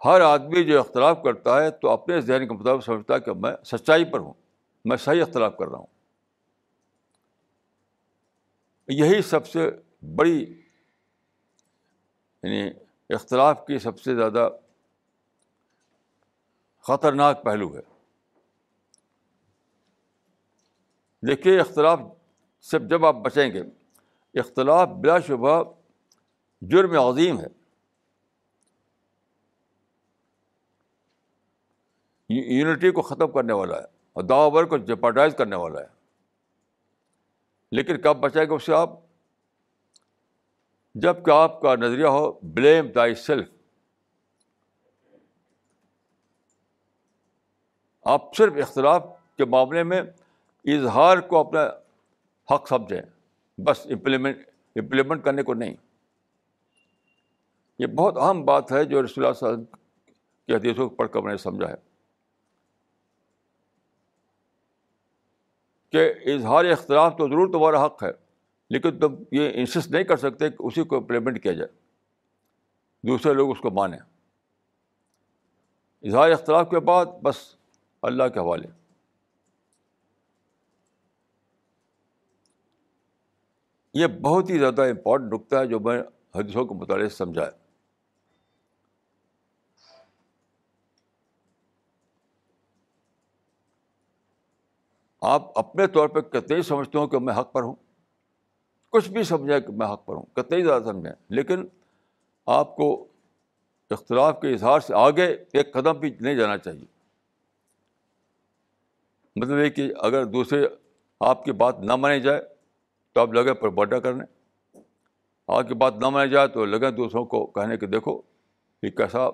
ہر آدمی جو اختلاف کرتا ہے تو اپنے ذہن کے مطابق سمجھتا ہے کہ میں سچائی پر ہوں، میں صحیح اختلاف کر رہا ہوں۔ یہی سب سے بڑی یعنی اختلاف کی سب سے زیادہ خطرناک پہلو ہے۔ دیکھیے، اختلاف سے جب آپ بچیں گے، اختلاف بلا شبہ جرم عظیم ہے۔ یونٹی کو ختم کرنے والا ہے اور دعوبر کو جپاٹائز کرنے والا ہے۔ لیکن کب بچائے گا اس سے آپ؟ جبکہ آپ کا نظریہ ہو بلیم دائی سیلف آپ صرف اختلاف کے معاملے میں اظہار کو اپنا حق سمجھیں۔ بس امپلیمنٹ امپلیمنٹ کرنے کو نہیں۔ یہ بہت اہم بات ہے جو رسول اللہ صلی اللہ علیہ وسلم کی حدیثوں کو پڑھ کر میں نے سمجھا ہے۔ کہ اظہار اختلاف تو ضرور تمہارا حق ہے، لیکن تم یہ انسسٹ نہیں کر سکتے کہ اسی کو امپلیمنٹ کیا جائے۔ دوسرے لوگ اس کو مانیں۔ اظہار اختلاف کے بعد بس اللہ کے حوالے۔ یہ بہت ہی زیادہ امپورٹنٹ نقطہ ہے جو میں حدیثوں کے مطالعے سے سمجھایا آپ اپنے طور پہ کتنے سمجھتے ہوں کہ میں حق پر ہوں۔ کچھ بھی سمجھیں کہ میں حق پر ہوں، کتنے زیادہ سمجھیں۔ لیکن آپ کو اختلاف کے اظہار سے آگے ایک قدم بھی نہیں جانا چاہیے۔ مطلب یہ کہ اگر دوسرے آپ کی بات نہ مانی جائے تو آپ لگے پر بڈا کرنے۔ آپ کی بات نہ مانی جائے تو لگے دوسروں کو کہنے کہ دیکھو یہ کیسا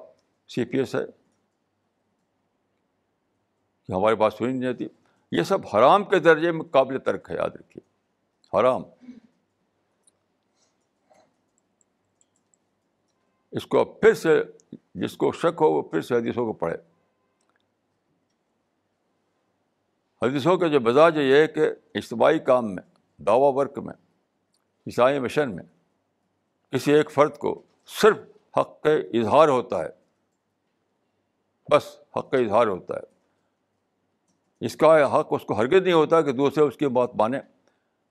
سی پی ایس ہے۔ کہ ہماری بات سنی نہیں جاتی۔ یہ سب حرام کے درجے میں قابل ترک ہے، یاد رکھیے۔ حرام۔ اس کو پھر سے، جس کو شک ہو وہ پھر سے حدیثوں کو پڑھے حدیثوں کے جو مزاج یہ ہے کہ اجتماعی کام میں، دعوی ورک میں، عیسائی مشن میں کسی ایک فرد کو صرف حق کا اظہار ہوتا ہے، بس حق کا اظہار ہوتا ہے۔ اس کا حق اس کو ہرگز نہیں ہوتا کہ دوسرے اس کی بات مانیں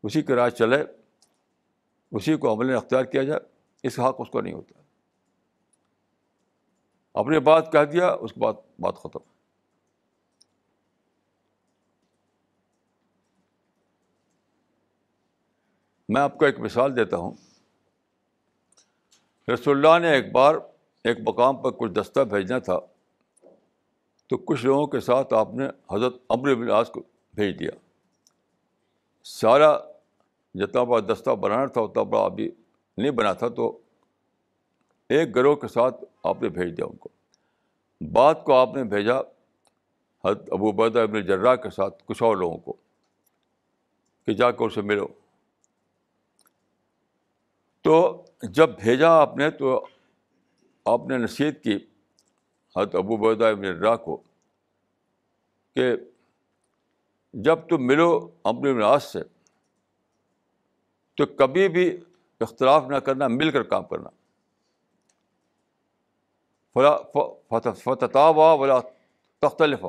اسی کے رائے چلے، اسی کو عمل اختیار کیا جائے، اس کا حق اس کو نہیں ہوتا۔ اپنی بات کہہ دیا، اس کے بعد بات ختم۔ میں آپ کو ایک مثال دیتا ہوں۔ رسول اللہ نے ایک بار ایک مقام پر کچھ دستہ بھیجنا تھا۔ تو کچھ لوگوں کے ساتھ آپ نے حضرت امر بلاس کو بھیج دیا۔ سارا جتنا بڑا دستہ بنانا تھا، اتنا بڑا ابھی نہیں بنا تھا۔ تو ایک گروہ کے ساتھ آپ نے بھیج دیا ان کو۔ بات کو آپ نے بھیجا حضرت ابو بیدہ ابن جرا کے ساتھ کچھ اور لوگوں کو کہ جا کر اسے ملو۔ تو جب بھیجا آپ نے تو آپ نے نصیحت کی حضرت ابو بیدہ ابن جرا کو کہ جب تم ملو اپنے ناز سے تو کبھی بھی اختلاف نہ کرنا، مل کر کام کرنا۔ فلا فتح ولا تختلف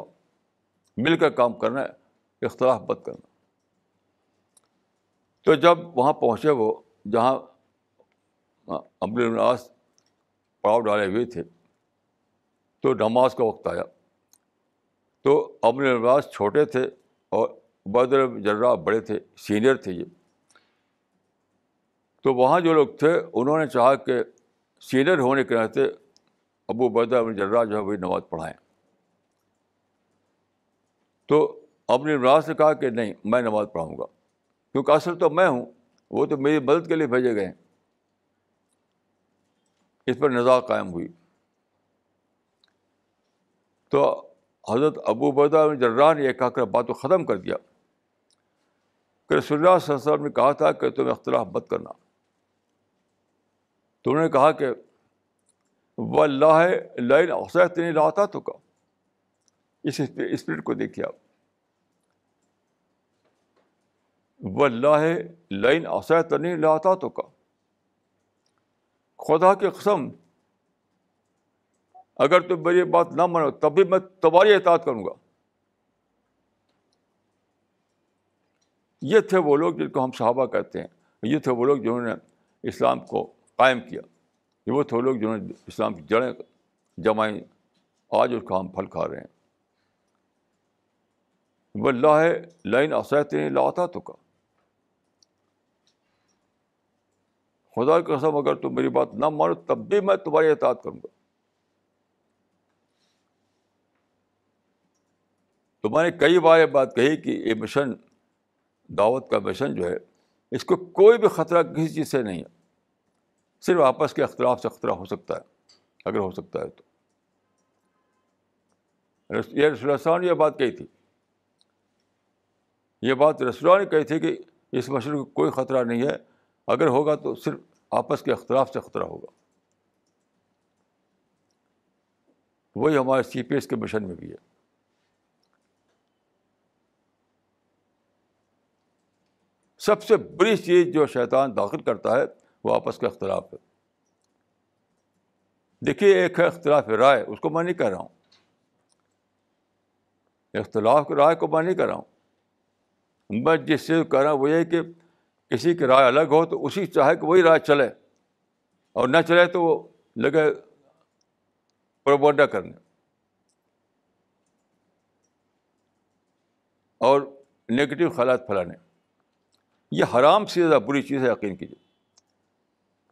مل کر کام کرنا، اختلاف بد کرنا۔ تو جب وہاں پہنچے وہ، جہاں ہاں، امر نواز پڑاؤ ڈالے ہوئے تھے۔ تو نماز کا وقت آیا۔ تو امر نواز چھوٹے تھے اور بدر جرا بڑے تھے، سینئر تھے یہ۔ تو وہاں جو لوگ تھے، انہوں نے چاہا کہ سینئر ہونے کے ناطے ابو بیدہ ابن جرا جو ہے وہی نماز پڑھائیں۔ تو اپنی نماز نے کہا کہ نہیں، میں نماز پڑھاؤں گا۔ کیونکہ اصل تو میں ہوں، وہ تو میری مدد کے لیے بھیجے گئے ہیں۔ اس پر نظا قائم ہوئی۔ تو حضرت ابو بیدہ جرا نے یہ کہا کر بات کو ختم کر دیا۔ کہ رسول اللہ صلی اللہ علیہ وسلم نے کہا تھا کہ تم اختلاف مت کرنا۔ تو انہوں نے کہا کہ وہ اللہ لائن اوسط نہیں لاتا تو کا اس اسپرٹ کو دیکھیے آپ۔ وہ اللہ لائن اوسط نہیں لاتا تو کا خدا کی قسم، اگر تم میری بات نہ مانو، تب بھی میں تمہاری اطاعت کروں گا۔ یہ تھے وہ لوگ جن کو ہم صحابہ کہتے ہیں۔ یہ تھے وہ لوگ جنہوں نے اسلام کو قائم کیا۔ یہ وہ تھے وہ لوگ جنہوں نے اسلام کی جڑیں جمائیں۔ آج اس کا ہم پھل کھا رہے ہیں۔ وہ اللہ لائن اسیت لاتا تو کا خدا کی قسم اگر تم میری بات نہ مانو، تب بھی میں تمہاری اطاعت کروں گا۔ تو میں نے کئی بار یہ بات کہی کہ یہ مشن دعوت کا مشن جو ہے، اس کو کوئی بھی خطرہ کسی چیز سے نہیں ہے۔ صرف آپس کے اختلاف سے خطرہ ہو سکتا ہے، اگر ہو سکتا ہے تو۔ یہ رسول نے یہ بات کہی تھی۔ یہ بات رسول نے کہی تھی کہ اس مشن کو کوئی خطرہ نہیں ہے۔ اگر ہوگا تو صرف آپس کے اختلاف سے خطرہ ہوگا۔ وہی ہمارے سی پی ایس کے مشن میں بھی ہے۔ سب سے بڑی چیز جو شیطان داخل کرتا ہے وہ آپس کا اختلاف ہے۔ دیکھیے، ایک ہے اختلاف رائے، اس کو میں نہیں کہہ رہا ہوں۔ اختلاف رائے کو میں نہیں کہہ رہا ہوں۔ میں جس سے کہہ رہا ہوں وہ یہ کہ کسی کی رائے الگ ہو تو اسی چاہے کہ وہی رائے چلے۔ اور نہ چلے تو وہ لگے پروبنڈا کرنے۔ اور نگیٹو خیالات پھیلانے۔ یہ حرام سے زیادہ بری چیز ہے، یقین کیجیے۔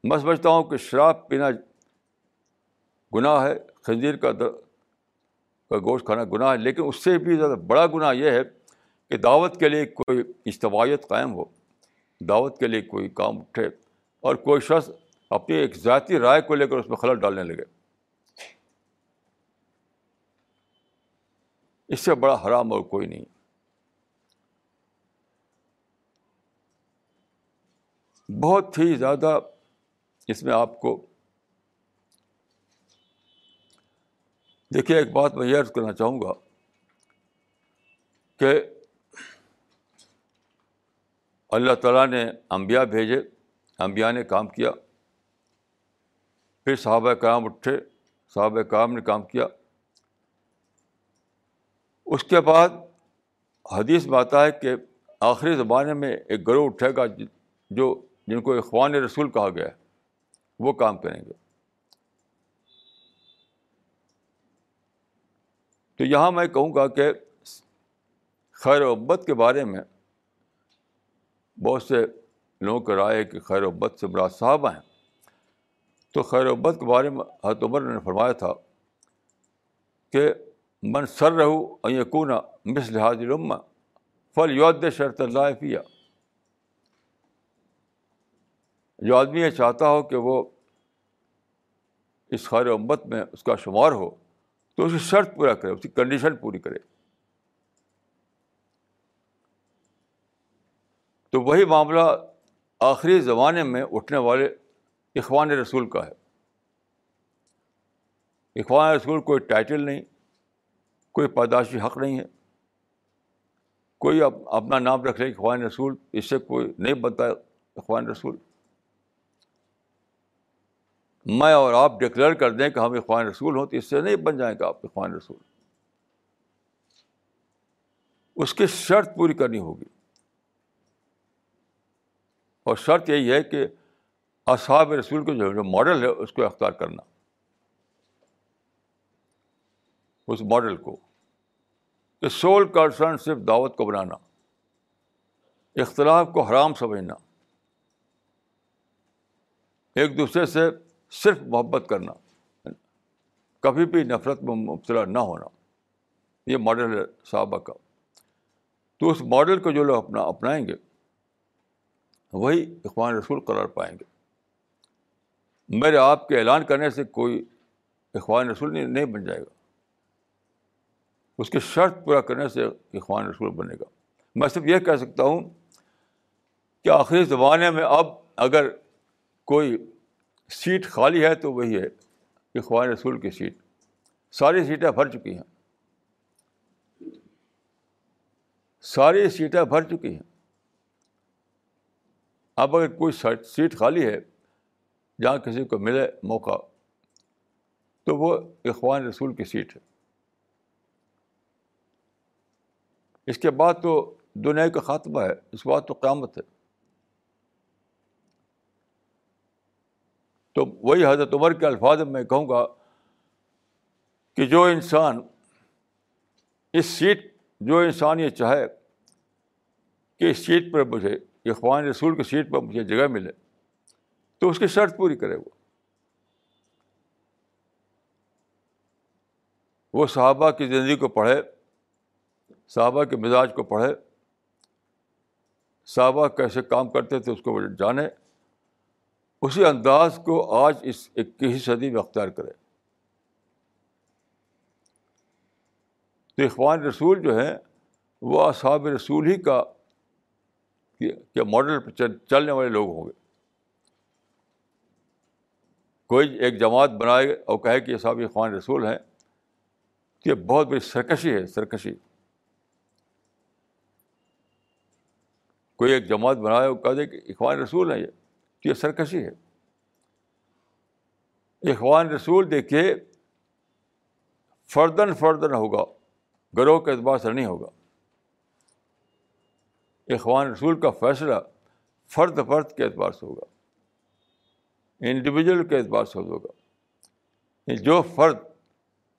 میں سمجھتا ہوں کہ شراب پینا گناہ ہے، خنزیر کا در کا گوشت کھانا گناہ ہے، لیکن اس سے بھی زیادہ بڑا گناہ یہ ہے کہ دعوت کے لیے کوئی اجتماعیت قائم ہو۔ دعوت کے لیے کوئی کام اٹھے اور کوئی شخص اپنی ایک ذاتی رائے کو لے کر اس میں خلل ڈالنے لگے۔ اس سے بڑا حرام اور کوئی نہیں۔ بہت ہی زیادہ اس میں آپ کو دیکھیے ایک بات میں یہ عرض کرنا چاہوں گا کہ اللہ تعالیٰ نے انبیاء بھیجے، انبیاء نے کام کیا۔ پھر صحابہ کام اٹھے، صحابہ کام نے کام کیا۔ اس کے بعد حدیث میں آتا ہے کہ آخری زمانے میں ایک گروہ اٹھے گا، جو جن کو اخوان رسول کہا گیا ہے، وہ کام کریں گے۔ تو یہاں میں کہوں گا کہ خیر ابت کے بارے میں بہت سے لوگوں کا رائے کہ خیر ابت سے مراد صحابہ ہیں۔ تو خیر ابت کے بارے میں حضرت عمر نے فرمایا تھا کہ من سر رہو یقون مس لحاظ الما فل یود شرط اللہ فیا جو آدمی یہ چاہتا ہو کہ وہ اس خیر امت میں اس کا شمار ہو تو اسے شرط پورا کرے، اس کی کنڈیشن پوری کرے۔ تو وہی معاملہ آخری زمانے میں اٹھنے والے اخوان رسول کا ہے۔ اخوان رسول کوئی ٹائٹل نہیں، کوئی پیدائشی حق نہیں ہے۔ کوئی اپنا نام رکھ لے اخوان رسول، اس سے کوئی نہیں بنتا اخوان رسول۔ میں اور آپ ڈکلیئر کر دیں کہ ہم اخوان رسول ہوں تو اس سے نہیں بن جائیں گے آپ اخوان رسول۔ اس کی شرط پوری کرنی ہوگی۔ اور شرط یہی ہے کہ اصحاب رسول کے جو ماڈل ہے اس کو اختیار کرنا۔ اس ماڈل کو۔ کہ سول کنسرن صرف دعوت کو بنانا۔ اختلاف کو حرام سمجھنا۔ ایک دوسرے سے صرف محبت کرنا۔ کبھی بھی نفرت میں مبتلا نہ ہونا۔ یہ ماڈل ہے صحابہ کا۔ تو اس ماڈل کو جو لوگ اپنا اپنائیں گے۔ وہی اخوان رسول قرار پائیں گے۔ میرے آپ کے اعلان کرنے سے کوئی اخوان رسول نہیں بن جائے گا۔ اس کی شرط پورا کرنے سے اخوان رسول بنے گا۔ میں صرف یہ کہہ سکتا ہوں کہ آخری زمانے میں اب اگر کوئی سیٹ خالی ہے تو وہی ہے، اخوان رسول کی سیٹ۔ ساری سیٹیں بھر چکی ہیں۔ ساری سیٹیں بھر چکی ہیں۔ اب اگر کوئی سیٹ خالی ہے، جہاں کسی کو ملے موقع، تو وہ اخوان رسول کی سیٹ ہے۔ اس کے بعد تو دنیا کا خاتمہ ہے، اس بات تو قیامت ہے۔ تو وہی حضرت عمر کے الفاظ میں کہوں گا کہ جو انسان اس سیٹ جو انسان یہ چاہے کہ اس سیٹ پر مجھے اخوان رسول کی سیٹ پر مجھے جگہ ملے تو اس کی شرط پوری کرے وہ۔ وہ صحابہ کی زندگی کو پڑھے، صحابہ کے مزاج کو پڑھے، صحابہ کیسے کام کرتے تھے اس کو جانے، اسی انداز کو آج اس اکیس صدی میں اختیار کرے۔ تو اخوان رسول جو ہیں، وہ اصحاب رسول ہی کا ماڈل پہ چلنے والے لوگ ہوں گے۔ کوئی ایک جماعت بنائے اور کہے کہ یہ صاحب رسول ہیں، تو یہ بہت بڑی سرکشی ہے، سرکشی۔ کوئی ایک جماعت بنائے اور کہہ دے کہ اخوان رسول ہیں یہ، تو یہ سرکشی ہے۔ اخوان رسول دیکھیے فردن فردن ہوگا، گروہ کے اعتبار سے نہیں ہوگا۔ اخوان رسول کا فیصلہ فرد فرد کے اعتبار سے ہوگا۔ انڈیویجول کے اعتبار سے ہوگا۔ یعنی جو فرد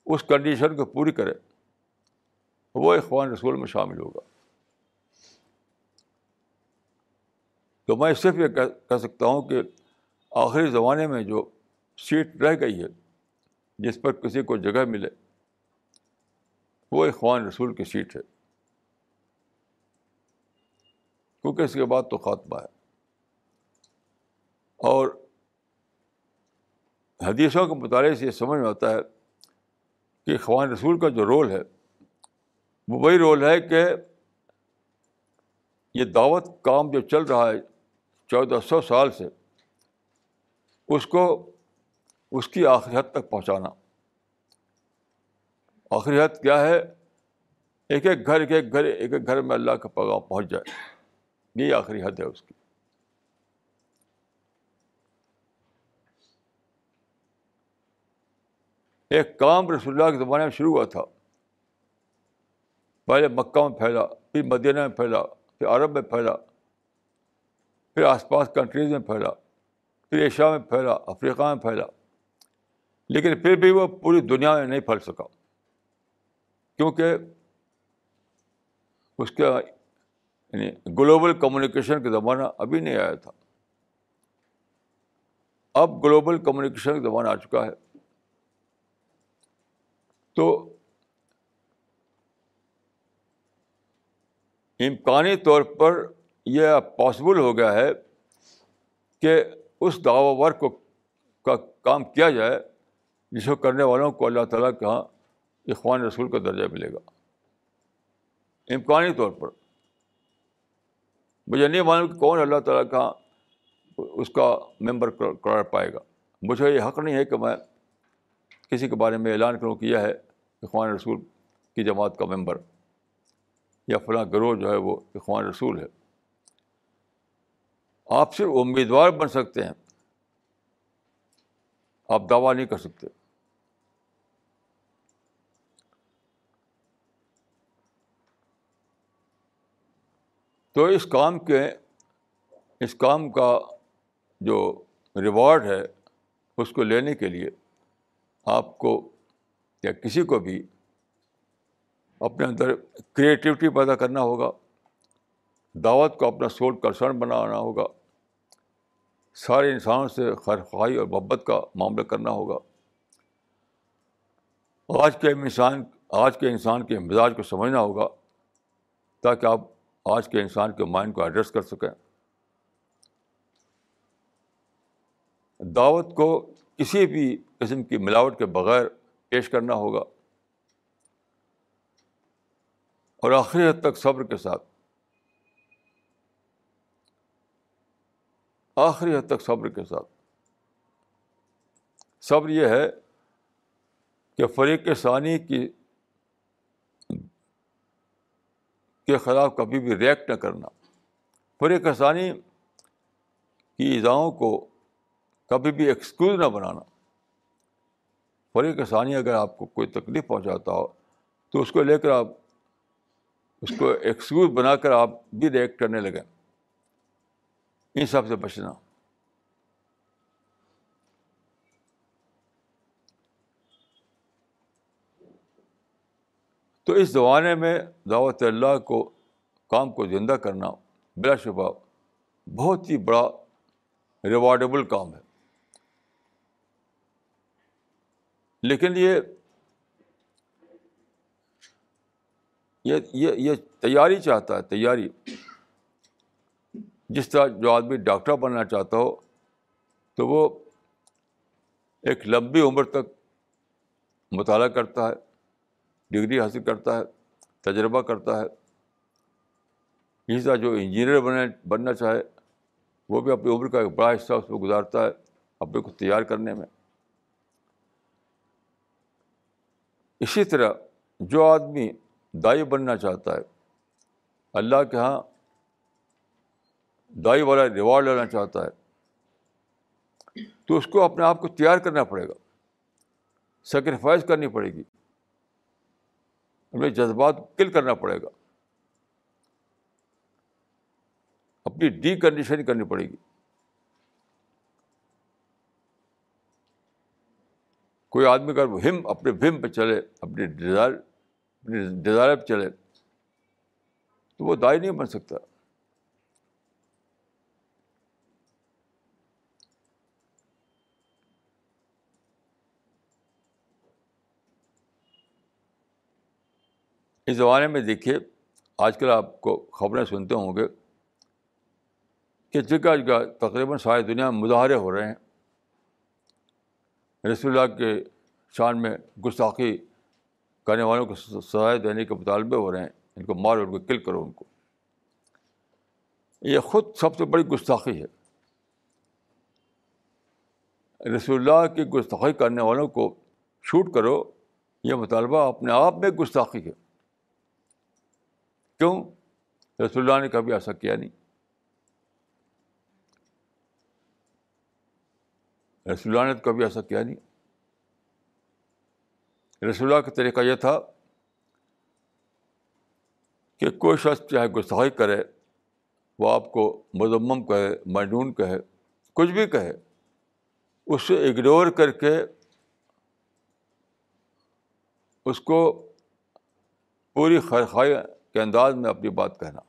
اس کنڈیشن کو پوری کرے، وہ اخوان رسول میں شامل ہوگا۔ تو میں صرف یہ کہہ سکتا ہوں کہ آخری زمانے میں جو سیٹ رہ گئی ہے، جس پر کسی کو جگہ ملے، وہ اخوان رسول کی سیٹ ہے۔ کیونکہ اس کے بعد تو خاتمہ ہے۔ اور حدیثوں کے مطالعے سے یہ سمجھ میں آتا ہے کہ اخوان رسول کا جو رول ہے، وہ وہی رول ہے کہ یہ دعوت کام جو چل رہا ہے چودہ سو سال سے، اس کو اس کی آخری حد تک پہنچانا۔ آخری حد کیا ہے؟ ایک ایک گھر، ایک ایک گھر، ایک ایک گھر میں اللہ کا پیغام پہنچ جائے۔ یہی آخری حد ہے اس کی۔ ایک کام رسول اللہ کے زمانے میں شروع ہوا تھا۔ پہلے مکہ میں پھیلا، پھر مدینہ میں پھیلا، پھر عرب میں پھیلا، پھر آس پاس کنٹریز میں پھیلا، پھر ایشیا میں پھیلا، افریقہ میں پھیلا۔ لیکن پھر بھی وہ پوری دنیا میں نہیں پھیل سکا۔ کیونکہ اس کا یعنی گلوبل کمیونیکیشن کا زمانہ ابھی نہیں آیا تھا۔ اب گلوبل کمیونیکیشن کا زمانہ آ چکا ہے۔ تو امکانی طور پر یہ پاسبل ہو گیا ہے کہ اس دعوی ورک کو کا کام کیا جائے جس کو کرنے والوں کو اللہ تعالیٰ کے یہاں اخوان رسول کا درجہ ملے گا۔ امکانی طور پر۔ مجھے نہیں معلوم کہ کون اللہ تعالیٰ کا اس کا ممبر قرار پائے گا۔ مجھے یہ حق نہیں ہے کہ میں کسی کے بارے میں اعلان کروں کہ یہ ہے اخوان رسول کی جماعت کا ممبر یا فلاں گروہ جو ہے وہ اخوان رسول ہے۔ آپ صرف امیدوار بن سکتے ہیں، آپ دعویٰ نہیں کر سکتے۔ تو اس کام کے، اس کام کا جو ریوارڈ ہے، اس کو لینے کے لیے آپ کو یا کسی کو بھی اپنے اندر کریٹیوٹی پیدا کرنا ہوگا، دعوت کو اپنا سول کنسرن بنانا ہوگا، سارے انسانوں سے خیرخواہی اور محبت کا معاملہ کرنا ہوگا۔ آج کے انسان، آج کے انسان کے مزاج کو سمجھنا ہوگا تاکہ آپ آج کے انسان کے مائنڈ کو ایڈریس کر سکیں۔ دعوت کو کسی بھی قسم کی ملاوٹ کے بغیر پیش کرنا ہوگا۔ اور آخری حد تک صبر کے ساتھ۔ آخری حد تک صبر کے ساتھ۔ صبر یہ ہے کہ فریق ثانی کی کے خلاف کبھی بھی ریئیکٹ نہ کرنا۔ فریق ثانی کی اداؤں کو کبھی بھی ایکسکیوز نہ بنانا۔ فریق ثانی اگر آپ کو کوئی تکلیف پہنچاتا ہو، تو اس کو لے کر آپ، اس کو ایکسکیوز بنا کر آپ بھی ریئیکٹ کرنے لگیں۔ ان سب سے بچنا۔ تو اس زمانے میں دعوت اللہ کو کام کو زندہ کرنا بلا شبہ بہت ہی بڑا ریوارڈیبل کام ہے۔ لیکن یہ یہ یہ تیاری چاہتا ہے، تیاری۔ جس طرح جو آدمی ڈاکٹر بننا چاہتا ہو، تو وہ ایک لمبی عمر تک مطالعہ کرتا ہے۔ ڈگری حاصل کرتا ہے، تجربہ کرتا ہے۔ اسی طرح جو انجینئر بنے، بننا چاہے، وہ بھی اپنی عمر کا ایک بڑا حصہ اس میں گزارتا ہے اپنے کو تیار کرنے میں۔ اسی طرح جو آدمی دائی بننا چاہتا ہے، اللہ کے یہاں دائی والا ریوارڈ لینا چاہتا ہے، تو اس کو اپنے آپ کو تیار کرنا پڑے گا۔ سیکریفائز کرنی پڑے گی۔ ہمیں جذبات کل کرنا پڑے گا۔ اپنی ڈی کنڈیشن کرنی پڑے گی۔ کوئی آدمی اگر ہم اپنے بھم پہ چلے، اپنی ڈیزائر اپنی ڈیزائر پہ چلے، تو وہ دائی نہیں بن سکتا۔ اس زمانے میں دیکھیے، آج کل آپ کو خبریں سنتے ہوں گے کہ جگہ جگہ تقریباً ساری دنیا میں مظاہرے ہو رہے ہیں۔ رسول اللہ کے شان میں گستاخی کرنے والوں کو سزائے دینے کے مطالبے ہو رہے ہیں۔ ان کو مارو ان کو کل کرو ان کو۔ یہ خود سب سے بڑی گستاخی ہے۔ رسول اللہ کی گستاخی کرنے والوں کو شوٹ کرو، یہ مطالبہ اپنے آپ میں گستاخی ہے۔ کیوں؟ رسول اللہ نے کبھی ایسا کیا نہیں۔ رسول اللہ نے تو کبھی ایسا کیا نہیں۔ رسول اللہ کا طریقہ یہ تھا کہ کوئی شخص چاہے گستاخی کرے، وہ آپ کو مذمم کہے، مجنون کہے، کچھ بھی کہے اس سے اگنور کر کے اس کو پوری خرخائی کے انداز میں اپنی بات کہنا۔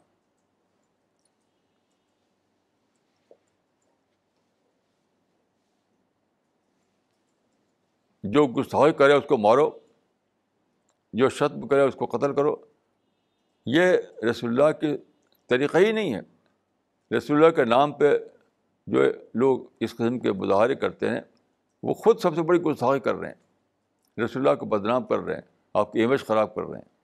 جو گستاخی کرے اس کو مارو، جو شتم کرے اس کو قتل کرو۔ یہ رسول اللہ کے طریقہ ہی نہیں ہے۔ رسول اللہ کے نام پہ جو لوگ اس قسم کے مظاہرے کرتے ہیں، وہ خود سب سے بڑی گستاخی کر رہے ہیں۔ رسول اللہ کو بدنام کر رہے ہیں، آپ کی امیج خراب کر رہے ہیں۔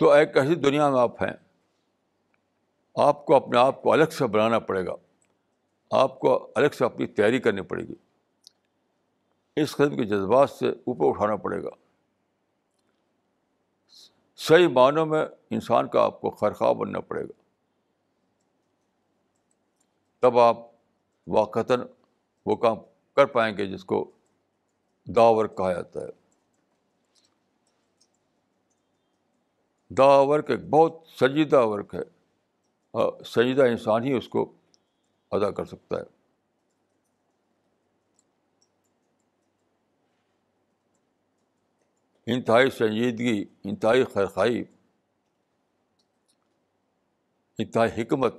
تو ایک ایسی دنیا میں آپ ہیں۔ آپ کو اپنے آپ کو الگ سے بنانا پڑے گا۔ آپ کو الگ سے اپنی تیاری کرنی پڑے گی۔ اس قسم کے جذبات سے اوپر اٹھانا پڑے گا۔ صحیح معنوں میں انسان کا آپ کو خرخواہ بننا پڑے گا۔ تب آپ واقعتاً وہ کام کر پائیں گے جس کو دا ورک کہا جاتا ہے۔ دا ورک ایک بہت سنجیدہ ورک ہے۔ ہاں، سنجیدہ انسان ہی اس کو ادا کر سکتا ہے۔ انتہائی سنجیدگی، انتہائی خیرخائی، انتہائی حکمت،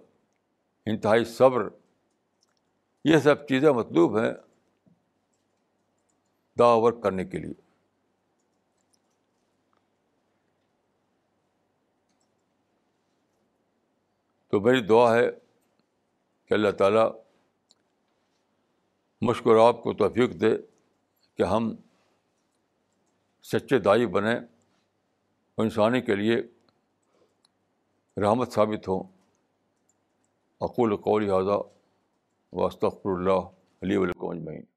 انتہائی صبر، یہ سب چیزیں مطلوب ہیں دا ورک کرنے کے لیے۔ تو میری دعا ہے کہ اللہ تعالیٰ مشکل آپ کو توفیق دے کہ ہم سچے دائی بنیں انسانی کے لیے رحمت ثابت ہوں۔ اقول قول حاضہ واسطر اللہ علیہ اجمعین۔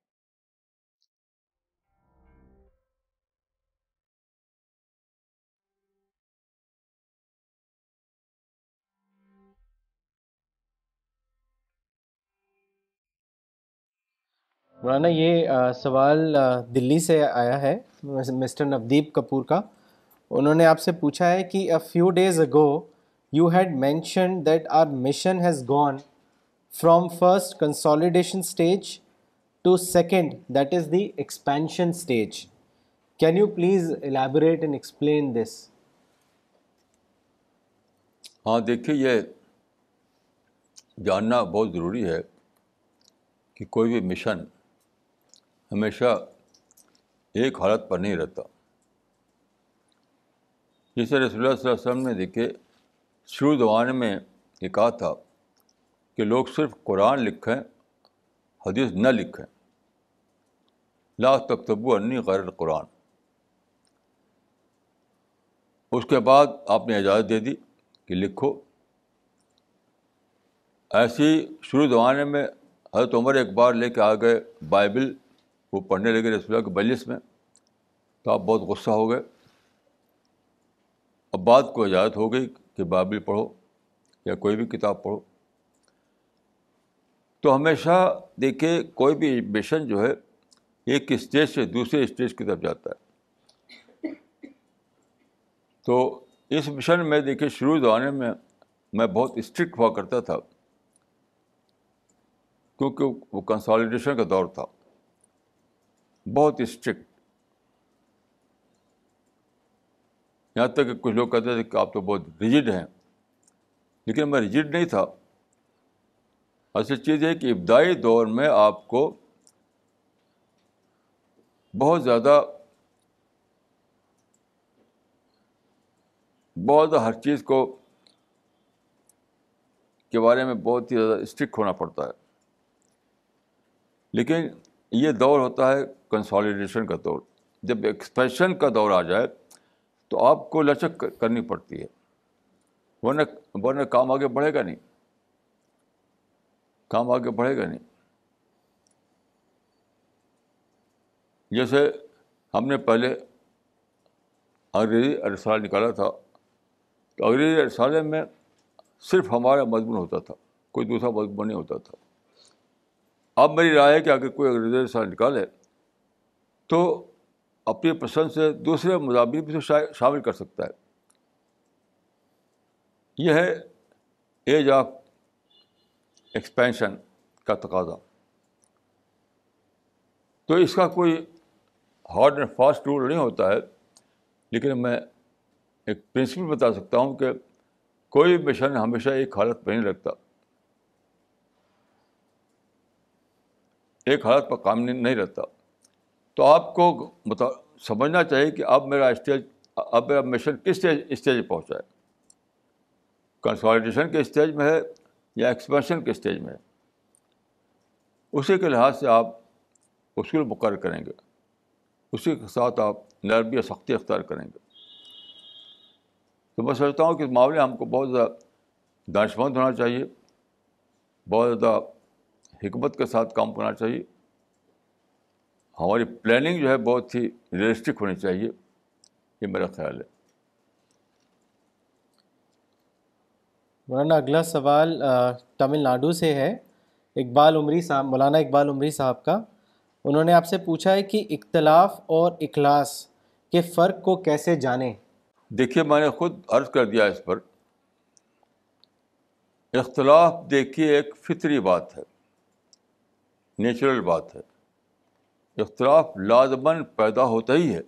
مولانا، یہ سوال دلی سے آیا ہے، مسٹر نودیپ کپور کا۔ انہوں نے آپ سے پوچھا ہے کہ a few days ago you had mentioned that our mission has gone from first consolidation stage to second that is the expansion stage can you please elaborate and explain this ہاں دیکھیے، یہ جاننا بہت ضروری ہے کہ کوئی بھی مشن ہمیشہ ایک حالت پر نہیں رہتا۔ جیسے رسول اللہ صلی اللہ علیہ وسلم نے دیکھے، شروع زمانے میں یہ کہا تھا کہ لوگ صرف قرآن لکھیں، حدیث نہ لکھیں۔ لا تکتبو انی غیر قرآن اس کے بعد آپ نے اجازت دے دی کہ لکھو۔ ایسی شروع زمانے میں حضرت عمر ایک بار لے کے آ گئے بائبل وہ پڑھنے لگے رسول اللہ کے بلس میں تو آپ بہت غصہ ہو گئے۔ اب بعد کو اجازت ہو گئی کہ بائبل پڑھو یا کوئی بھی کتاب پڑھو۔ تو ہمیشہ دیکھیے کوئی بھی مشن جو ہے ایک اسٹیج سے دوسرے اسٹیج کی طرف جاتا ہے۔ تو اس مشن میں دیکھیے شروع زمانے میں میں بہت اسٹرکٹ ہوا کرتا تھا، کیونکہ وہ کنسالیڈیشن کا دور تھا۔ بہت اسٹرکٹ یہاں تک کہ کچھ لوگ کہتے تھے کہ آپ تو بہت ریجڈ ہیں۔ لیکن میں ریجڈ نہیں تھا۔ اصل چیز ہے کہ ابتدائی دور میں آپ کو بہت زیادہ بہت زیادہ ہر چیز کو کے بارے میں بہت ہی زیادہ اسٹرکٹ ہونا پڑتا ہے۔ لیکن یہ دور ہوتا ہے کنسالیڈیشن کا دور۔ جب ایکسپریشن کا دور آ جائے تو آپ کو لچک کرنی پڑتی ہے۔ ورنہ ورنہ کام آگے بڑھے گا نہیں۔ کام آگے بڑھے گا نہیں۔ جیسے ہم نے پہلے انگریزی رسالہ نکالا تھا، تو انگریزی رسالے میں صرف ہمارا مضمون ہوتا تھا، کوئی دوسرا مضمون نہیں ہوتا تھا۔ اب میری رائے ہے کہ اگر کوئی انگریزی رسالہ نکالے تو اپنی پسند سے دوسرے مضامین بھی شامل کر سکتا ہے۔ یہ ہے ایج آف ایکسپینشن کا تقاضا۔ تو اس کا کوئی ہارڈ اینڈ فاسٹ رول نہیں ہوتا ہے، لیکن میں ایک پرنسپل بتا سکتا ہوں کہ کوئی مشن ہمیشہ ایک حالت پہ نہیں رکھتا ایک حالت پر کام نہیں رہتا۔ تو آپ کو بتا سمجھنا چاہیے کہ اب میرا اسٹیج اب میرا مشن کس اسٹیج اسٹیج پہ پہنچا ہے؟ کنسالیڈیشن کے اسٹیج میں ہے یا ایکسپینشن کے اسٹیج میں ہے؟ اسی کے لحاظ سے آپ اصول مقرر کریں گے۔ اسی کے ساتھ آپ نرمی سختی اختیار کریں گے۔ تو میں سمجھتا ہوں کہ اس معاملے ہم کو بہت زیادہ دانش مند ہونا چاہیے، بہت زیادہ حکمت کے ساتھ کام کرنا چاہیے۔ ہماری پلاننگ جو ہے بہت ہی ریئلسٹک ہونی چاہیے۔ یہ میرا خیال ہے۔ مولانا اگلا سوال تمل ناڈو سے ہے۔ اقبال عمری صاحب مولانا اقبال عمری صاحب کا۔ انہوں نے آپ سے پوچھا ہے کہ اختلاف اور اخلاص کے فرق کو کیسے جانیں؟ دیکھیے میں نے خود عرض کر دیا اس پر۔ اختلاف دیکھیے ایک فطری بات ہے۔ نیچرل بات ہے۔ اختلاف لازمن پیدا ہوتا ہی ہے۔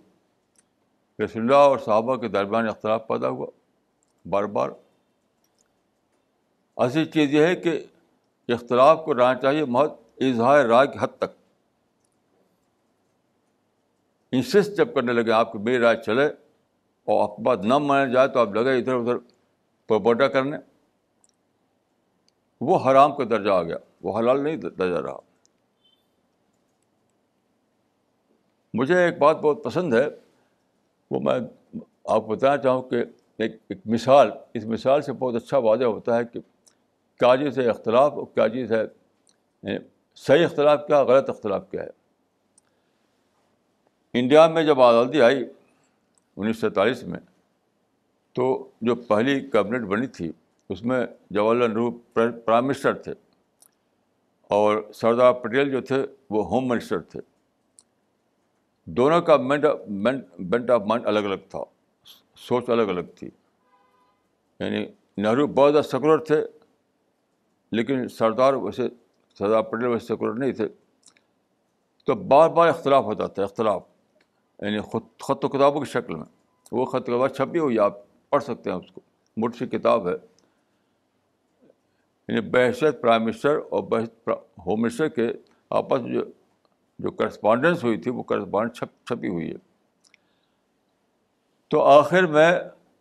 رسول اللہ اور صحابہ کے درمیان اختلاف پیدا ہوا۔ بار بار۔ ایسی چیز یہ ہے کہ اختلاف کو رہنا چاہیے مہت اظہار رائے کی حد تک۔ انسسٹ جب کرنے لگے آپ کی میری رائے چلے اور آپ بات نہ مانا جائے تو آپ لگے ادھر ادھر پروپوٹا کرنے۔ وہ حرام کا درجہ آ گیا۔ وہ حلال نہیں درجہ رہا۔ مجھے ایک بات بہت پسند ہے، وہ میں آپ کو بتانا چاہوں کہ ایک ایک مثال، اس مثال سے بہت اچھا واضح ہوتا ہے کہ کیا جی چیز ہے اختلاف اور کیا جی چیز ہے یعنی صحیح اختلاف کیا، غلط اختلاف کیا ہے۔ انڈیا میں جب آزادی آئی انیس سو سینتالیس میں، تو جو پہلی کیبنٹ بنی تھی، اس میں جواہر لال نہرو پرائم منسٹر تھے اور سردار پٹیل جو تھے، وہ ہوم منسٹر تھے۔ دونوں کا مینٹ بینٹ آف مائنڈ الگ الگ تھا۔ سوچ الگ الگ تھی۔ یعنی نہرو بہت زیادہ سیکولر تھے، لیکن سردار ویسے سردار پٹیل ویسے سیکولر نہیں تھے۔ تو بار بار اختلاف ہوتا تھا، اختلاف۔ یعنی خود خط و کتابوں کی شکل میں۔ وہ خط کتاب چھپی ہوئی آپ پڑھ سکتے ہیں اس کو۔ موٹی سی کتاب ہے۔ یعنی بحثیت پرائم منسٹر اور بحث ہوم منسٹر کے آپس میں جو جو کرسپونڈنس ہوئی تھی وہ کرسپونڈنس چھپ چھپی ہوئی ہے۔ تو آخر میں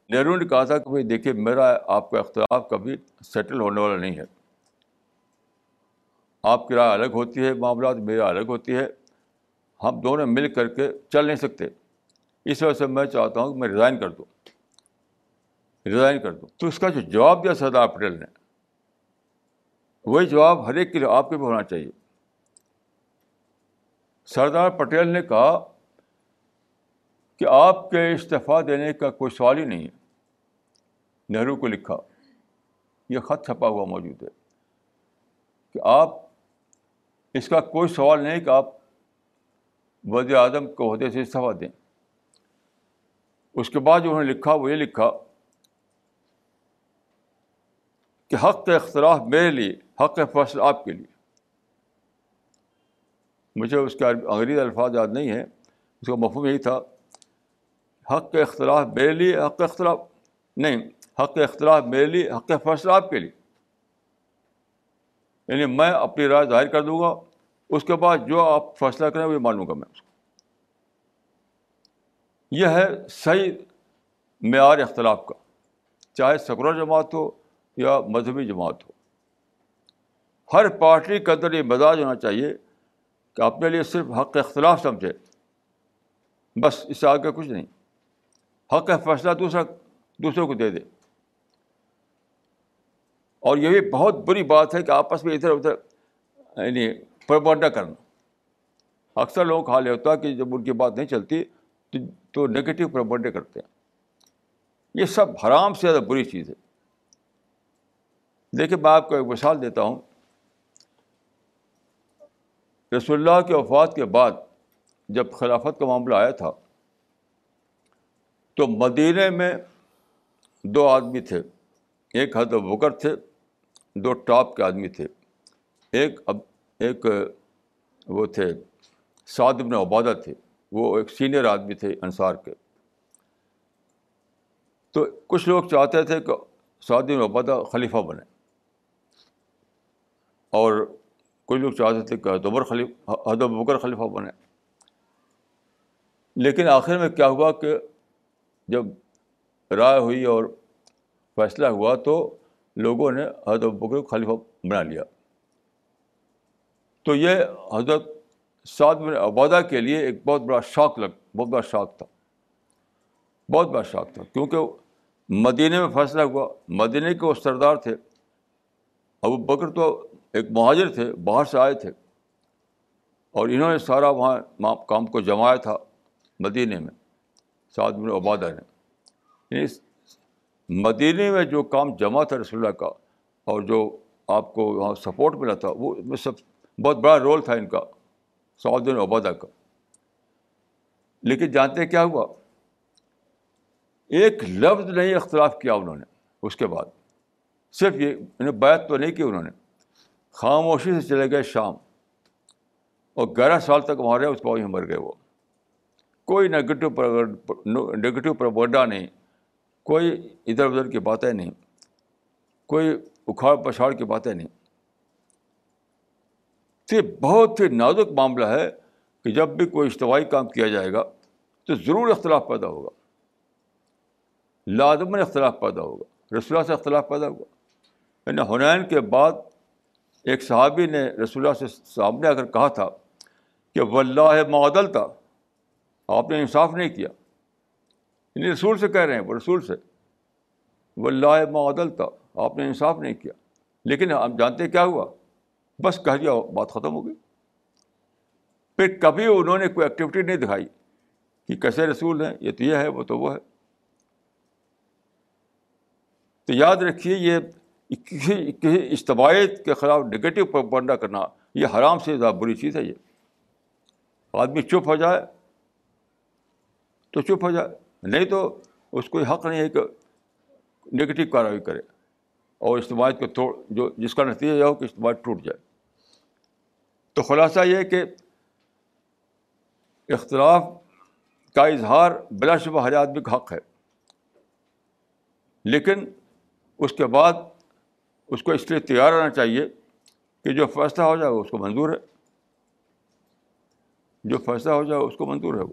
نہرو نے کہا تھا کہ بھائی دیکھیے میرا آپ کا اختلاف کبھی سیٹل ہونے والا نہیں ہے۔ آپ کی رائے الگ ہوتی ہے، معاملات میرا الگ ہوتی ہے۔ ہم دونوں مل کر کے چل نہیں سکتے۔ اس وجہ سے میں چاہتا ہوں کہ میں ریزائن کر دوں۔ ریزائن کر دوں۔ تو اس کا جو جواب دیا سردار پٹیل نے، وہی جواب ہر ایک کے لیے آپ کے بھی ہونا چاہیے۔ سردار پٹیل نے کہا کہ آپ کے استعفیٰ دینے کا کوئی سوال ہی نہیں ہے۔ نہرو کو لکھا۔ یہ خط چھپا ہوا موجود ہے۔ کہ آپ، اس کا کوئی سوال نہیں کہ آپ وزیر اعظم کو عہدے سے استعفیٰ دیں۔ اس کے بعد جو انہوں نے لکھا، وہ یہ لکھا کہ حق کا اختلاف میرے لیے، حق فصل آپ کے لیے۔ مجھے اس کا انگریزی الفاظ یاد نہیں ہے اس کا مفہوم یہی تھا، حق کا اختلاف میرے لیے، حق اختلاف، نہیں، حق کا اختلاف میرے لیے، حق فیصلہ آپ کے لیے۔ یعنی میں اپنی رائے ظاہر کر دوں گا، اس کے بعد جو آپ فیصلہ کریں وہ مانوں گا میں اس کو۔ یہ ہے صحیح معیار اختلاف کا، چاہے سکولر جماعت ہو یا مذہبی جماعت ہو۔ ہر پارٹی کے اندر یہ مزاج ہونا چاہیے کہ اپنے لیے صرف حق اختلاف سمجھے۔ بس اس سے آگے کچھ نہیں۔ حق فیصلہ دوسرا دوسروں کو دے دے۔ اور یہ بھی بہت بری بات ہے کہ آپس میں ادھر ادھر یعنی پربنڈا کرنا۔ اکثر لوگوں کا حال یہ ہوتا ہے کہ جب ان کی بات نہیں چلتی تو نگیٹو پربنڈے کرتے ہیں۔ یہ سب حرام سے زیادہ بری چیز ہے۔ دیکھیے میں آپ کو ایک مثال دیتا ہوں۔ رسول اللہ کے وفات کے بعد جب خلافت کا معاملہ آیا تھا، تو مدینہ میں دو آدمی تھے۔ ایک حد بکر تھے، دو ٹاپ کے آدمی تھے۔ ایک اب، ایک وہ تھے، سعد بن عبادہ تھے۔ وہ ایک سینئر آدمی تھے انصار کے۔ تو کچھ لوگ چاہتے تھے کہ سعد بن عبادہ خلیفہ بنے۔ اور کچھ لوگ چاہتے تھے کہ حدبر خلیف حدب بکر خلیفہ بنے۔ لیکن آخر میں کیا ہوا کہ جب رائے ہوئی اور فیصلہ ہوا تو لوگوں نے حضرت بکر خلیفہ بنا لیا۔ تو یہ حضرت سعد بن عبادہ کے لیے ایک بہت بڑا شوق لگ، بہت بڑا شوق تھا۔ بہت بڑا شوق تھا، کیونکہ مدینہ میں فیصلہ ہوا مدینہ کے وہ سردار تھے۔ ابو بکر تو ایک مہاجر تھے، باہر سے آئے تھے۔ اور انہوں نے سارا وہاں کام کو جمایا تھا مدینہ میں، سعد بن عبادہ نے۔ یعنی مدینہ میں جو کام جمع تھا رسول اللہ کا، اور جو آپ کو وہاں سپورٹ ملا تھا، وہ میں سب بہت بڑا رول تھا ان کا سعود بن عبادہ کا۔ لیکن جانتے کیا ہوا؟ ایک لفظ نہیں اختلاف کیا انہوں نے اس کے بعد، صرف یہ انہیں بیت تو نہیں کی انہوں نے۔ خاموشی سے چلے گئے شام۔ اور گیارہ سال تک وہاں رہے اس کے بعد مر گئے وہ۔ کوئی نگیٹو نگیٹو پروڈا نہیں، کوئی ادھر ادھر کی باتیں نہیں، کوئی اکھاڑ پچھاڑ کی باتیں نہیں۔ تو بہت ہی نازک معاملہ ہے کہ جب بھی کوئی اجتواعی کام کیا جائے گا تو ضرور اختلاف پیدا ہوگا۔ لازمن اختلاف پیدا ہوگا، رسول اللہ سے اختلاف پیدا ہوگا۔ یعنی حنین کے بعد ایک صحابی نے رسول اللہ سے سامنے آ کر کہا تھا کہ واللہ معدل تھا آپ نے انصاف نہیں کیا۔ یعنی رسول سے کہہ رہے ہیں وہ رسول سے۔ واللہ معدل تھا آپ نے انصاف نہیں کیا۔ لیکن ہم جانتے کیا ہوا؟ بس کہہ دیا، بات ختم ہو گئی۔ پھر کبھی انہوں نے کوئی ایکٹیویٹی نہیں دکھائی کہ کیسے رسول ہیں، یہ تو یہ ہے، وہ تو وہ ہے۔ تو یاد رکھیے یہ کسی کسی اجتماعیت کے خلاف نگیٹو پروپنڈا کرنا، یہ حرام سے زیادہ بری چیز ہے یہ۔ آدمی چپ ہو جائے تو چپ ہو جائے، نہیں تو اس کو حق نہیں ہے کہ نگیٹو کارروائی کرے اور اجتماعیت کو توڑ، جو، جس کا نتیجہ یہ ہو کہ اجتماع ٹوٹ جائے۔ تو خلاصہ یہ کہ اختلاف کا اظہار بلا شبہ ہر آدمی کا حق ہے، لیکن اس کے بعد اس کو اس لیے تیار رہنا چاہیے کہ جو فیصلہ ہو جائے اس کو منظور ہے۔ جو فیصلہ ہو جائے اس کو منظور ہے۔ وہ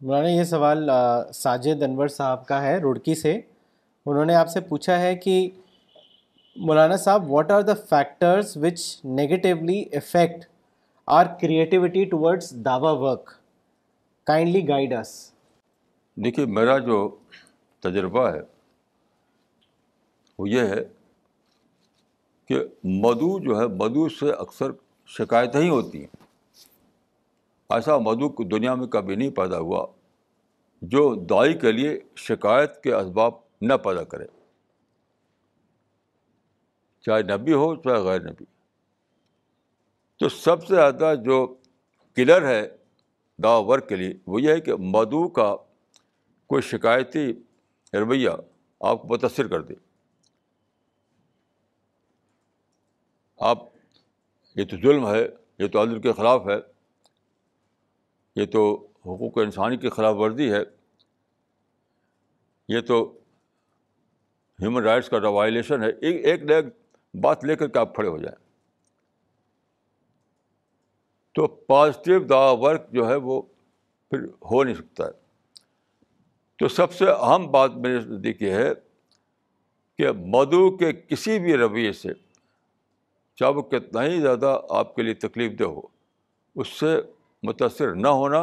مولانا یہ سوال ساجد انور صاحب کا ہے رڑکی سے۔ انہوں نے آپ سے پوچھا ہے کہ مولانا صاحب what are the factors which negatively affect our creativity towards Dawa work kindly guide اس دیکھیے میرا جو تجربہ ہے وہ یہ ہے کہ مدو جو ہے، مدو سے اکثر شکایتیں ہی ہوتی ہیں۔ ایسا مدو دنیا میں کبھی نہیں پیدا ہوا جو دائی کے لیے شکایت کے اسباب نہ پیدا کرے۔ چاہے نبی ہو، چاہے غیر نبی۔ تو سب سے زیادہ جو کلر ہے دا ورک کے لیے، وہ یہ ہے کہ مدعو کا کوئی شکایتی رویہ آپ کو متاثر کر دے۔ آپ، یہ تو ظلم ہے، یہ تو عدل کے خلاف ہے، یہ تو حقوق انسانی کی خلاف ورزی ہے، یہ تو ہیومن رائٹس کا وائلیشن ہے۔ ایک ایک نئے بات لے کر کے آپ کھڑے ہو جائیں۔ تو پازیٹیو دا ورک جو ہے وہ پھر ہو نہیں سکتا ہے۔ تو سب سے اہم بات میرے نزدیک یہ ہے کہ مدعو کے کسی بھی رویے سے چاہے وہ کتنا ہی زیادہ آپ کے لیے تکلیف دہ ہو، اس سے متاثر نہ ہونا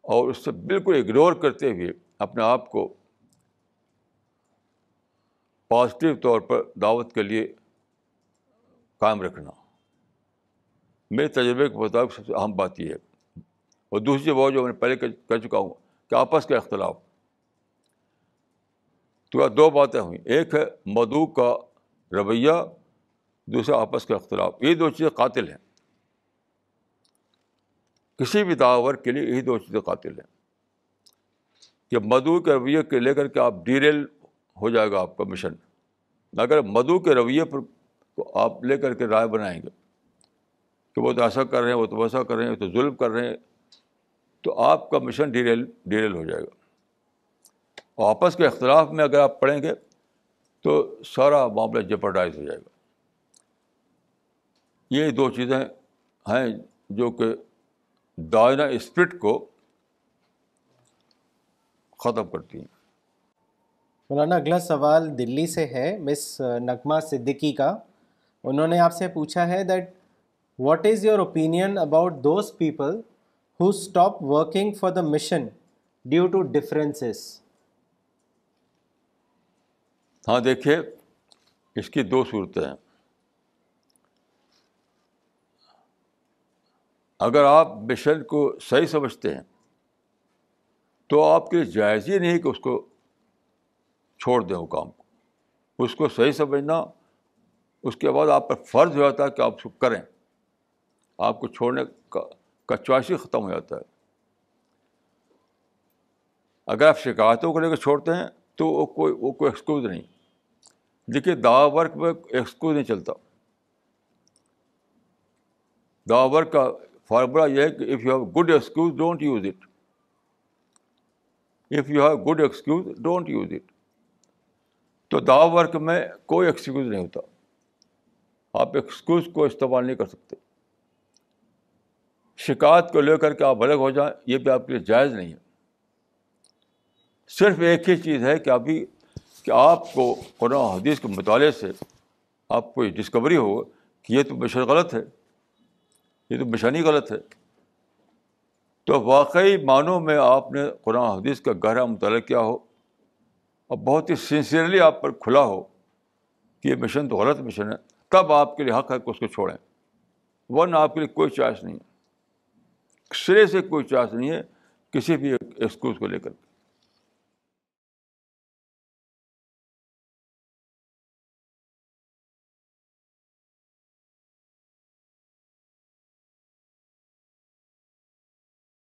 اور اس سے بالکل اگنور کرتے ہوئے اپنے آپ کو پازیٹیو طور پر دعوت کے لیے قائم رکھنا۔ میرے تجربے کے مطابق سب سے اہم بات یہ ہے۔ اور دوسری بات جو میں نے پہلے کہہ چکا ہوں کہ آپس کا اختلاف۔ تو دو باتیں ہوئیں۔ ایک ہے مدعو کا رویہ دوسرا آپس کا اختلاف۔ یہ دو چیزیں قاتل ہیں۔ کسی بھی دعور کے لیے یہی دو چیزیں قاتل ہیں۔ کہ مدعو کے رویے کے لے کر کے آپ ڈیریل ہو جائے گا آپ کا مشن۔ اگر مدعو کے رویے پر آپ لے کر کے رائے بنائیں گے۔ کہ وہ تو ایسا کر رہے ہیں، وہ تو ویسا کر رہے ہیں، وہ تو ظلم کر رہے ہیں۔ تو آپ کا مشن ڈیریل ڈیریل ہو جائے گا۔ آپس کے اختلاف میں اگر آپ پڑھیں گے تو سارا معاملہ جپرڈائز ہو جائے گا۔ یہ دو چیزیں ہیں جو کہ دائنا اسپرٹ کو ختم کرتی ہیں۔ مولانا اگلا سوال دلی سے ہے مس نغمہ صدیقی کا۔ انہوں نے آپ سے پوچھا ہے that what is your opinion about those people who stop working for the mission due to differences ہاں دیکھیے اس کی دو صورتیں ہیں۔ اگر آپ مشن کو صحیح سمجھتے ہیں، تو آپ کے جائز ہی نہیں کہ اس کو چھوڑ دیں وہ کام کو۔ اس کو صحیح سمجھنا، اس کے بعد آپ پر فرض ہو جاتا ہے کہ آپ اس کو کریں۔ آپ کو چھوڑنے کا چوائس ہی ختم ہو جاتا ہے۔ اگر آپ شکایتوں کو لے کے چھوڑتے ہیں، تو وہ کوئی وہ کوئی ایکسکیوز نہیں۔ دیکھیے دعا ورک میں ایکسکیوز نہیں چلتا۔ دعا ورک کا فارمولا یہ ہے کہ if you have good excuse don't use it if you have good excuse don't use it تو دعا ورک میں کوئی ایکسکیوز نہیں ہوتا۔ آپ ایکسکیوز کو استعمال نہیں کر سکتے۔ شکایت کو لے کر کے آپ الگ ہو جائیں، یہ بھی آپ کے لیے جائز نہیں ہے۔ صرف ایک ہی چیز ہے کہ ابھی کہ آپ کو قرآن حدیث کے مطالعے سے آپ کو یہ ڈسکوری ہو کہ یہ تو مشن غلط ہے۔ یہ تو مشانی غلط ہے۔ تو واقعی معنوں میں آپ نے قرآن حدیث کا گہرا مطالعہ کیا ہو اور بہت ہی سنسیئرلی آپ پر کھلا ہو کہ یہ مشن تو غلط مشن ہے۔ تب آپ کے لیے حق ہے کہ اس کو چھوڑیں؟ ورنہ آپ کے لیے کوئی چوائس نہیں ہے۔ سرے سے کوئی چوائس نہیں ہے۔ کسی بھی ایکسکیوز کو لے کر۔